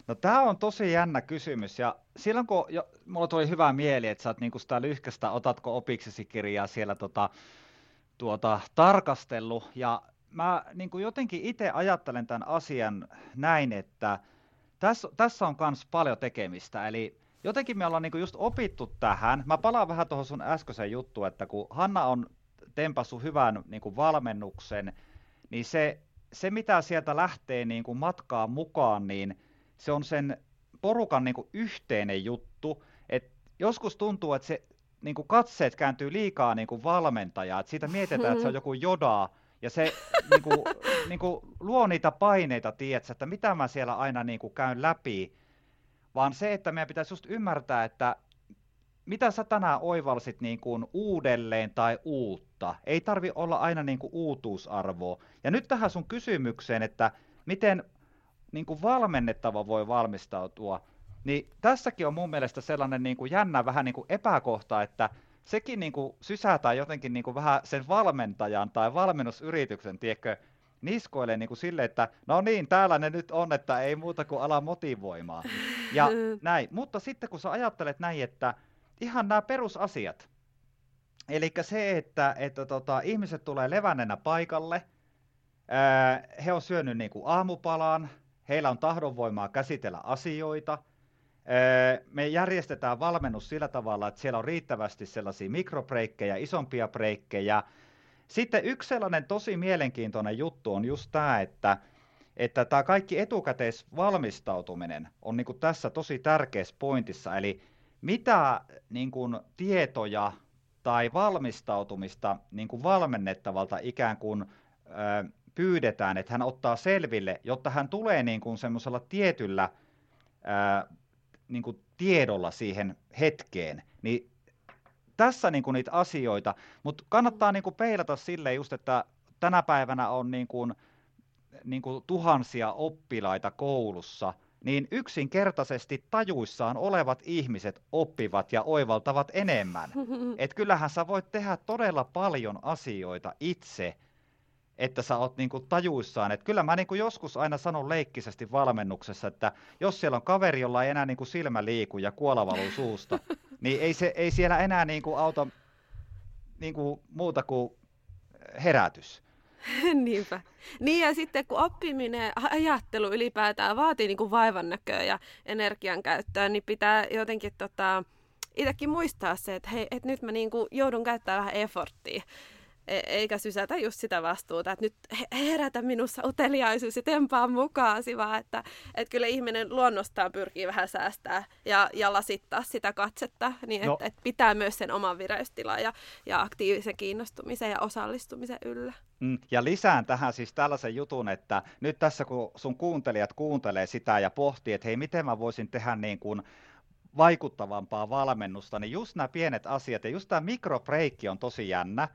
No tämä on tosi jännä kysymys ja silloin kun jo, mulla tuli hyvä mieli, että sä oot niinku sitä lyhkästä, otatko opiksesi kirjaa siellä tota, tuota, tarkastellut ja mä niinku jotenkin itse ajattelen tämän asian näin, että tässä, tässä on myös paljon tekemistä, eli jotenkin me ollaan niinku just opittu tähän. Mä palaan vähän tuohon sun äskeiseen juttuun, että kun Hanna on tempassu hyvän niinku valmennuksen, niin se, se mitä sieltä lähtee niinku matkaan mukaan, niin se on sen porukan niinku yhteinen juttu. Et joskus tuntuu, että se niinku katseet kääntyy liikaa niinku valmentajaa, että siitä mietitään, että se on joku jodaa, ja se niinku, niinku, luo niitä paineita, tiedätkö, että mitä mä siellä aina niinku käyn läpi, vaan se, että meidän pitäisi just ymmärtää, että mitä sä tänään oivalsit niin kuin uudelleen tai uutta. Ei tarvi olla aina niin kuin uutuusarvoa. Ja nyt tähän sun kysymykseen, että miten niin kuin valmennettava voi valmistautua, niin tässäkin on mun mielestä sellainen niin kuin jännä vähän niin kuin epäkohta, että sekin niin kuin sysätään jotenkin niin kuin vähän sen valmentajan tai valmennusyrityksen, tiedätkö, niskoille niin kuin sille, että no niin, täällä ne nyt on, että ei muuta kuin ala motivoimaan. Ja näin. Mutta sitten kun sä ajattelet näin, että ihan nämä perusasiat, eli se, että, että tota, ihmiset tulee levännenä paikalle, ää, he on syönyt niin kuin aamupalan, heillä on tahdonvoimaa käsitellä asioita, me järjestetään valmennus sillä tavalla, että siellä on riittävästi sellaisia mikrobreikkejä, isompia breikkejä, sitten yksi sellainen tosi mielenkiintoinen juttu on just tämä, että että tämä kaikki etukäteisvalmistautuminen on niin kuin tässä tosi tärkeässä pointissa, eli mitä niin kuin, tietoja tai valmistautumista niin kuin valmennettavalta ikään kuin ö, pyydetään, että hän ottaa selville, jotta hän tulee niin kuin semmoisella tietyllä ö, niin kuin tiedolla siihen hetkeen, niin tässä niin kuin niitä asioita, mutta kannattaa niin kuin peilata sille just, että tänä päivänä on niin kuin, niin kuin tuhansia oppilaita koulussa, niin yksinkertaisesti tajuissaan olevat ihmiset oppivat ja oivaltavat enemmän. Et kyllähän sä voit tehdä todella paljon asioita itse, että sä oot niinku tajuissaan. Et kyllä mä niinku joskus aina sanon leikkisesti valmennuksessa, että jos siellä on kaveri, jolla ei enää niinku silmä liiku ja kuola valuu suusta, niin ei, se, ei siellä enää niin kuin auta niin kuin muuta kuin herätys. Niinpä. Niin ja sitten kun oppiminen, ajattelu ylipäätään vaatii niin kuin vaivan näköä ja energian käyttöä, niin pitää jotenkin tota, itsekin muistaa se, että hei, että nyt mä niin kuin joudun käyttämään vähän efforttia. E- eikä sysätä just sitä vastuuta, että nyt herätä minussa uteliaisuus ja tempaa mukaasi, vaan että, että kyllä ihminen luonnostaan pyrkii vähän säästää ja, ja lasittaa sitä katsetta, niin no. että, että pitää myös sen oman vireystilan ja, ja aktiivisen kiinnostumisen ja osallistumisen yllä. Mm, ja lisään tähän siis tällaisen jutun, että nyt tässä kun sun kuuntelijat kuuntelee sitä ja pohtii, että hei, miten mä voisin tehdä niin kuin vaikuttavampaa valmennusta, niin just nämä pienet asiat ja just tämä mikrobreikki on tosi jännä,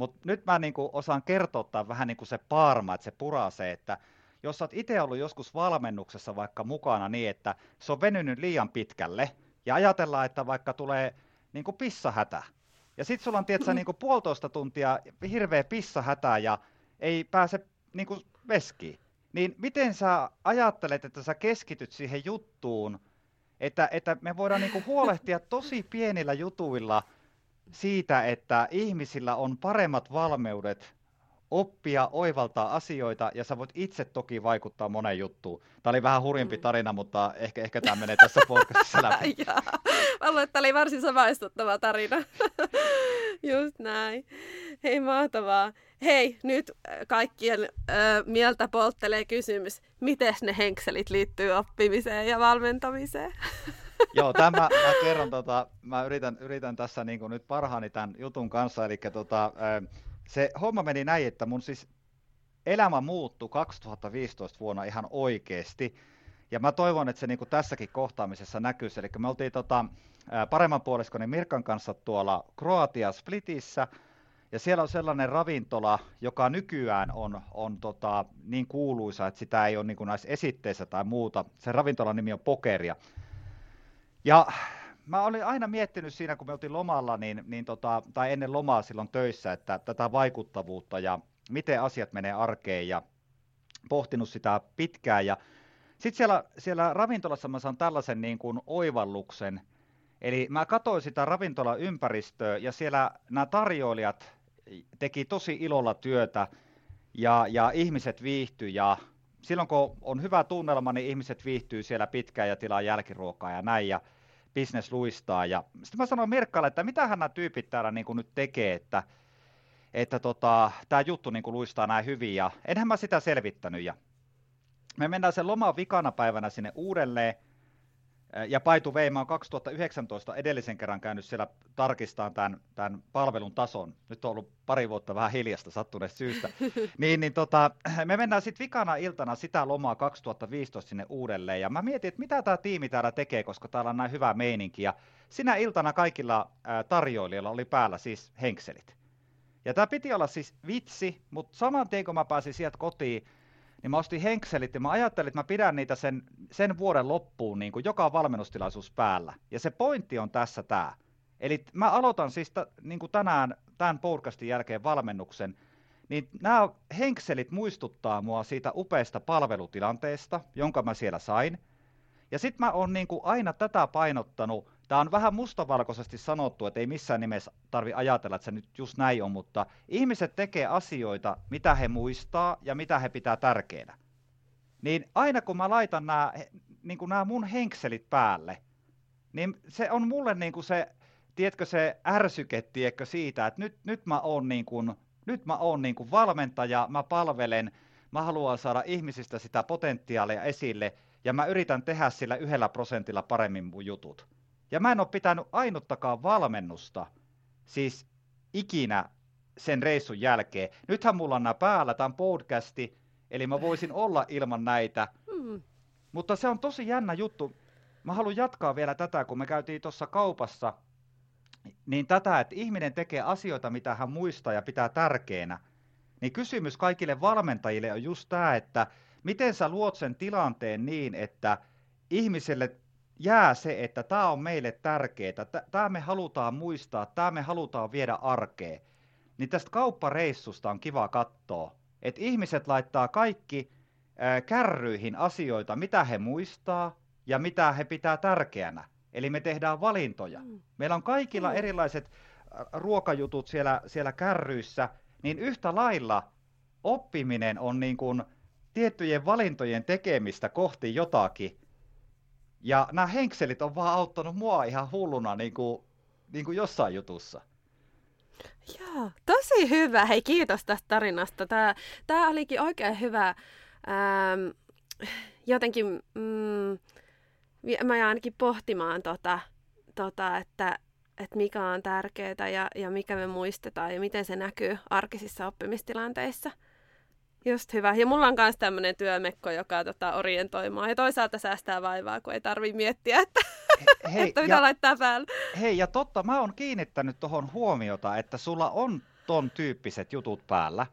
mutta nyt mä niinku osaan kertoa vähän niin kuin se parma, että se purasee, että jos sä oot itse ollut joskus valmennuksessa vaikka mukana niin, että se on venynyt liian pitkälle, ja ajatellaan, että vaikka tulee niin kuin pissahätä, ja sitten sulla on tietysti, niin kuin puolitoista tuntia hirveä pissahätä ja ei pääse niin kuin veskiin, niin miten sä ajattelet, että sä keskityt siihen juttuun, että, että me voidaan niin kuin huolehtia tosi pienillä jutuilla siitä, että ihmisillä on paremmat valmeudet oppia, oivaltaa asioita ja sä voit itse toki vaikuttaa monen juttuun. Tämä oli vähän hurjempi mm. tarina, mutta ehkä, ehkä tämä menee tässä podcastissa läpi. Mä luulen, että tämä oli varsin samaistuttava tarina. Just näin. Hei, mahtavaa. Hei, nyt äh, kaikkien äh, mieltä polttelee kysymys, miten ne henkselit liittyy oppimiseen ja valmentamiseen? Joo, tämä mä kerron, tota, mä yritän, yritän tässä niin nyt parhaani tämän jutun kanssa, eli tota, se homma meni näin, että mun siis elämä muuttui 2015 vuonna ihan oikeasti. Ja mä toivon, että se niin tässäkin kohtaamisessa näkyy. Eli me oltiin tota, paremman puoliskoni Mirkan kanssa tuolla Kroatia Splitissä, ja siellä on sellainen ravintola, joka nykyään on, on tota, niin kuuluisa, että sitä ei ole niin kuin näissä esitteissä tai muuta. Se ravintolan nimi on Pokeria. Ja mä olin aina miettinyt siinä, kun me oltiin lomalla, niin, niin tota, tai ennen lomaa silloin töissä, että tätä vaikuttavuutta ja miten asiat menee arkeen ja pohtinut sitä pitkään. Ja sitten siellä, siellä ravintolassa mä saan tällaisen niin kuin oivalluksen, Eli mä katsoin sitä ravintolaympäristöä ja siellä nämä tarjoilijat teki tosi ilolla työtä ja, ja ihmiset viihtyi ja silloin kun on hyvä tunnelma, niin ihmiset viihtyy siellä pitkään ja tilaa jälkiruokaa ja näin. Ja business luistaa. Ja sitten mä sanoin Mirkkalle, että mitä nämä tyypit täällä niin kuin nyt tekee, että, että tota, tämä juttu niin kuin luistaa näin hyvin. Ja enhän mä sitä selvittänyt. Ja me mennään sen loman vikana päivänä sinne uudelleen. Ja Paitu Vei, mä oon 2019 edellisen kerran käynyt siellä tarkistaa tämän, tämän palvelun tason. Nyt on ollut pari vuotta vähän hiljasta sattuneesta syystä. niin, niin tota, me mennään sitten vikana iltana sitä lomaa 2015 sinne uudelleen. Ja mä mietin, että mitä tämä tiimi täällä tekee, koska täällä on näin hyvä meininki. Ja sinä iltana kaikilla tarjoilijoilla oli päällä siis henkselit. Ja tämä piti olla siis vitsi, mutta saman tien kun mä pääsin sieltä kotiin, niin mä ostin henkselit ja mä ajattelin, että mä pidän niitä sen, sen vuoden loppuun niin kuin joka valmennustilaisuus päällä. Ja se pointti on tässä tämä. Eli mä aloitan siis t- niin kuin tänään tämän podcastin jälkeen valmennuksen, niin nämä henkselit muistuttaa mua siitä upeasta palvelutilanteesta, jonka mä siellä sain. Ja sitten mä oon niin kuin aina tätä painottanut Tämä on vähän mustavalkoisesti sanottu, että ei missään nimessä tarvi ajatella, että se nyt just näin on, mutta ihmiset tekee asioita, mitä he muistaa ja mitä he pitää tärkeänä. Niin aina kun mä laitan nämä, niin kuin nämä mun henkselit päälle, niin se on mulle niin kuin se, tiedätkö se ärsyke, tiedätkö siitä, että nyt, nyt mä oon niin kuin, nyt mä oon niin kuin valmentaja, mä palvelen, mä haluan saada ihmisistä sitä potentiaalia esille, ja mä yritän tehdä sillä yhdellä prosentilla paremmin mun jutut. Ja mä en ole pitänyt ainuttakaan valmennusta, siis ikinä sen reissun jälkeen. Nythän mulla on nämä päällä, tämä podcasti, eli mä voisin olla ilman näitä. Mm. Mutta se on tosi jännä juttu. Mä haluan jatkaa vielä tätä, kun me käytiin tuossa kaupassa, niin tätä, että ihminen tekee asioita, mitä hän muistaa ja pitää tärkeänä. Niin kysymys kaikille valmentajille on just tämä, että miten sä luot sen tilanteen niin, että ihmiselle jää se, että tämä on meille tärkeää, tämä me halutaan muistaa, tämä me halutaan viedä arkeen, niin tästä kauppareissusta on kiva katsoa, että ihmiset laittaa kaikki kärryihin asioita, mitä he muistaa ja mitä he pitää tärkeänä. Eli me tehdään valintoja. Mm. Meillä on kaikilla mm. erilaiset ruokajutut siellä, siellä kärryissä, niin yhtä lailla oppiminen on niin kuin tiettyjen valintojen tekemistä kohti jotakin, ja nämä henkselit on vaan auttanut mua ihan hulluna niin kuin, niin kuin jossain jutussa. Joo, tosi hyvä. Hei, kiitos tästä tarinasta. Tämä, tämä olikin oikein hyvä. Ähm, jotenkin mm, mä jään ainakin pohtimaan, tota, tota, että, että mikä on tärkeää ja, ja mikä me muistetaan ja miten se näkyy arkisissa oppimistilanteissa. Just hyvä. Ja mulla on myös tämmöinen työmekko, joka tota, orientoimaan ja toisaalta säästää vaivaa, kun ei tarvi miettiä, että, hei, että mitä ja, laittaa päälle. Hei, ja totta, mä oon kiinnittänyt tuohon huomiota, että sulla on ton tyyppiset jutut päällä.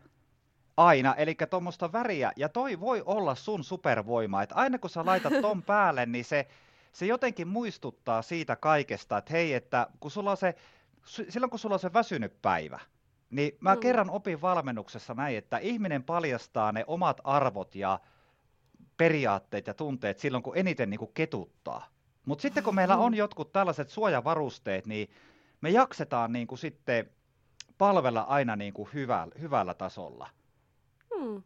Aina, eli tuommoista väriä, ja toi voi olla sun supervoima, että aina kun sä laitat ton päälle, niin se, se jotenkin muistuttaa siitä kaikesta, että hei, että kun sulla on se, silloin kun sulla on se väsynyt päivä, niin mä mm. kerran opin valmennuksessa näin, että ihminen paljastaa ne omat arvot ja periaatteet ja tunteet silloin, kun eniten niin kuin ketuttaa. Mutta sitten kun meillä on mm. jotkut tällaiset suojavarusteet, niin me jaksetaan niin kuin sitten palvella aina niin kuin hyvällä, hyvällä tasolla. Hmm.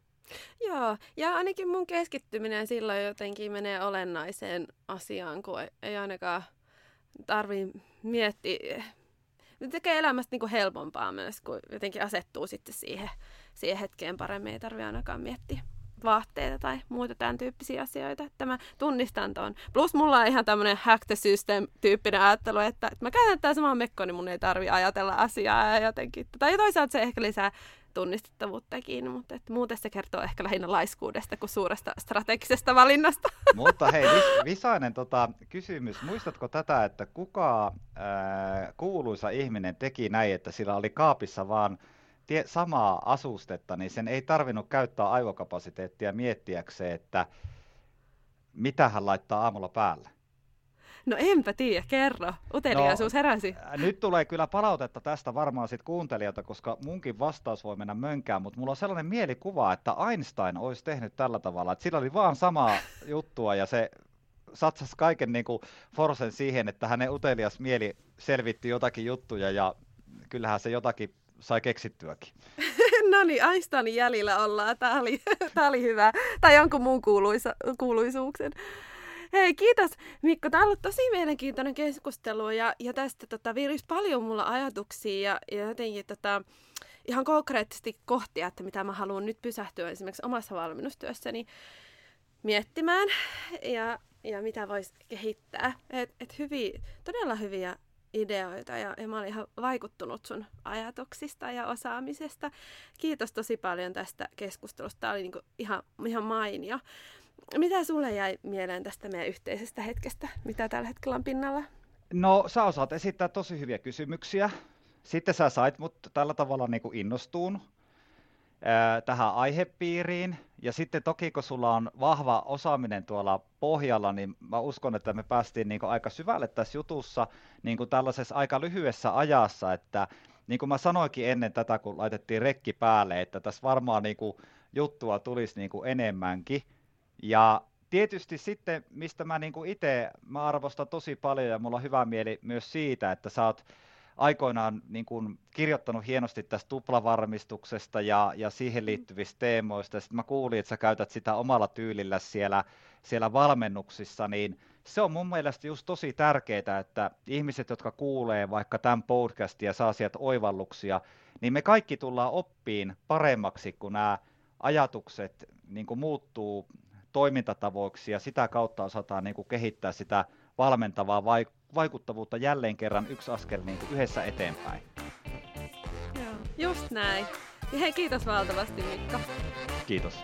Joo, ja ainakin mun keskittyminen silloin jotenkin menee olennaiseen asiaan, kun ei ainakaan tarvi miettiä, tekee elämästä niin helpompaa myös, kun jotenkin asettuu sitten siihen, siihen hetkeen paremmin, ei tarvitse ainakaan miettiä vaatteita tai muuta tämän tyyppisiä asioita. Että mä tunnistan ton. Plus mulla on ihan tämmöinen hack the system tyyppinen ajattelu, että, että mä käytän tämän saman mekko, niin mun ei tarvi ajatella asiaa ja jotenkin. Tai toisaalta se ehkä lisää tunnistettavuuttakin, mutta että muuten se kertoo ehkä lähinnä laiskuudesta kuin suuresta strategisesta valinnasta. Mutta hei, vis- Visainen tota, kysymys. Muistatko tätä, että kuka ää, kuuluisa ihminen teki näin, että sillä oli kaapissa vaan tie, samaa asustetta, niin sen ei tarvinnut käyttää aivokapasiteettia miettiäkseen, että mitä hän laittaa aamulla päälle. No enpä tiedä, kerro. Uteliaisuus no, heräsi. Nyt tulee kyllä palautetta tästä varmaan sit kuuntelijalta, koska munkin vastaus voi mennä mönkään, mutta mulla on sellainen mielikuva, että Einstein olisi tehnyt tällä tavalla, että sillä oli vaan samaa juttua ja se satsasi kaiken niin kuin Forsen siihen, että hänen utelias mieli selvitti jotakin juttuja ja kyllähän se jotakin sai keksittyäkin. no niin, Einsteinin jäljellä ollaan. Tämä oli, tämä oli hyvä. Tai jonkun muun kuuluisa, kuuluisuuksen. Hei, kiitos Mikko. Tämä on ollut tosi mielenkiintoinen keskustelu ja, ja tästä tota, virisi paljon mulla ajatuksia ja, ja jotenkin tota, ihan konkreettisesti kohtia, että mitä mä haluan nyt pysähtyä esimerkiksi omassa valmennustyössäni miettimään ja, ja mitä voisi kehittää. Et, et hyviä, todella hyviä ideoita ja, ja mä olin ihan vaikuttunut sun ajatuksista ja osaamisesta. Kiitos tosi paljon tästä keskustelusta. Tämä oli niinku ihan, ihan mainio. Mitä sulle jäi mieleen tästä meidän yhteisestä hetkestä? Mitä tällä hetkellä on pinnalla? No, sä osaat esittää tosi hyviä kysymyksiä. Sitten sä sait mut tällä tavalla niin kuin innostuun ää, tähän aihepiiriin. Ja sitten toki, kun sulla on vahva osaaminen tuolla pohjalla, niin mä uskon, että me päästiin niin aika syvälle tässä jutussa niin kuin tällaisessa aika lyhyessä ajassa, että niin kuin mä sanoinkin ennen tätä, kun laitettiin rekki päälle, että tässä varmaan niin kuin juttua tulisi niin kuin enemmänkin. Ja tietysti sitten, mistä mä niin itse, mä arvostan tosi paljon ja mulla on hyvä mieli myös siitä, että sä oot aikoinaan niin kuin kirjoittanut hienosti tästä tuplavarmistuksesta ja, ja siihen liittyvistä teemoista. Sitten mä kuulin, että sä käytät sitä omalla tyylillä siellä, siellä valmennuksissa, niin se on mun mielestä just tosi tärkeää, että ihmiset, jotka kuulee vaikka tämän podcastin ja saa sieltä oivalluksia, niin me kaikki tullaan oppiin paremmaksi, kun nämä ajatukset niin kuin muuttuu toimintatavoiksi ja sitä kautta osataan niin kuin kehittää sitä valmentavaa vaikuttavuutta jälleen kerran yksi askel niin kuin yhdessä eteenpäin. Joo, just näin. Ja hei, kiitos valtavasti Mikko. Kiitos.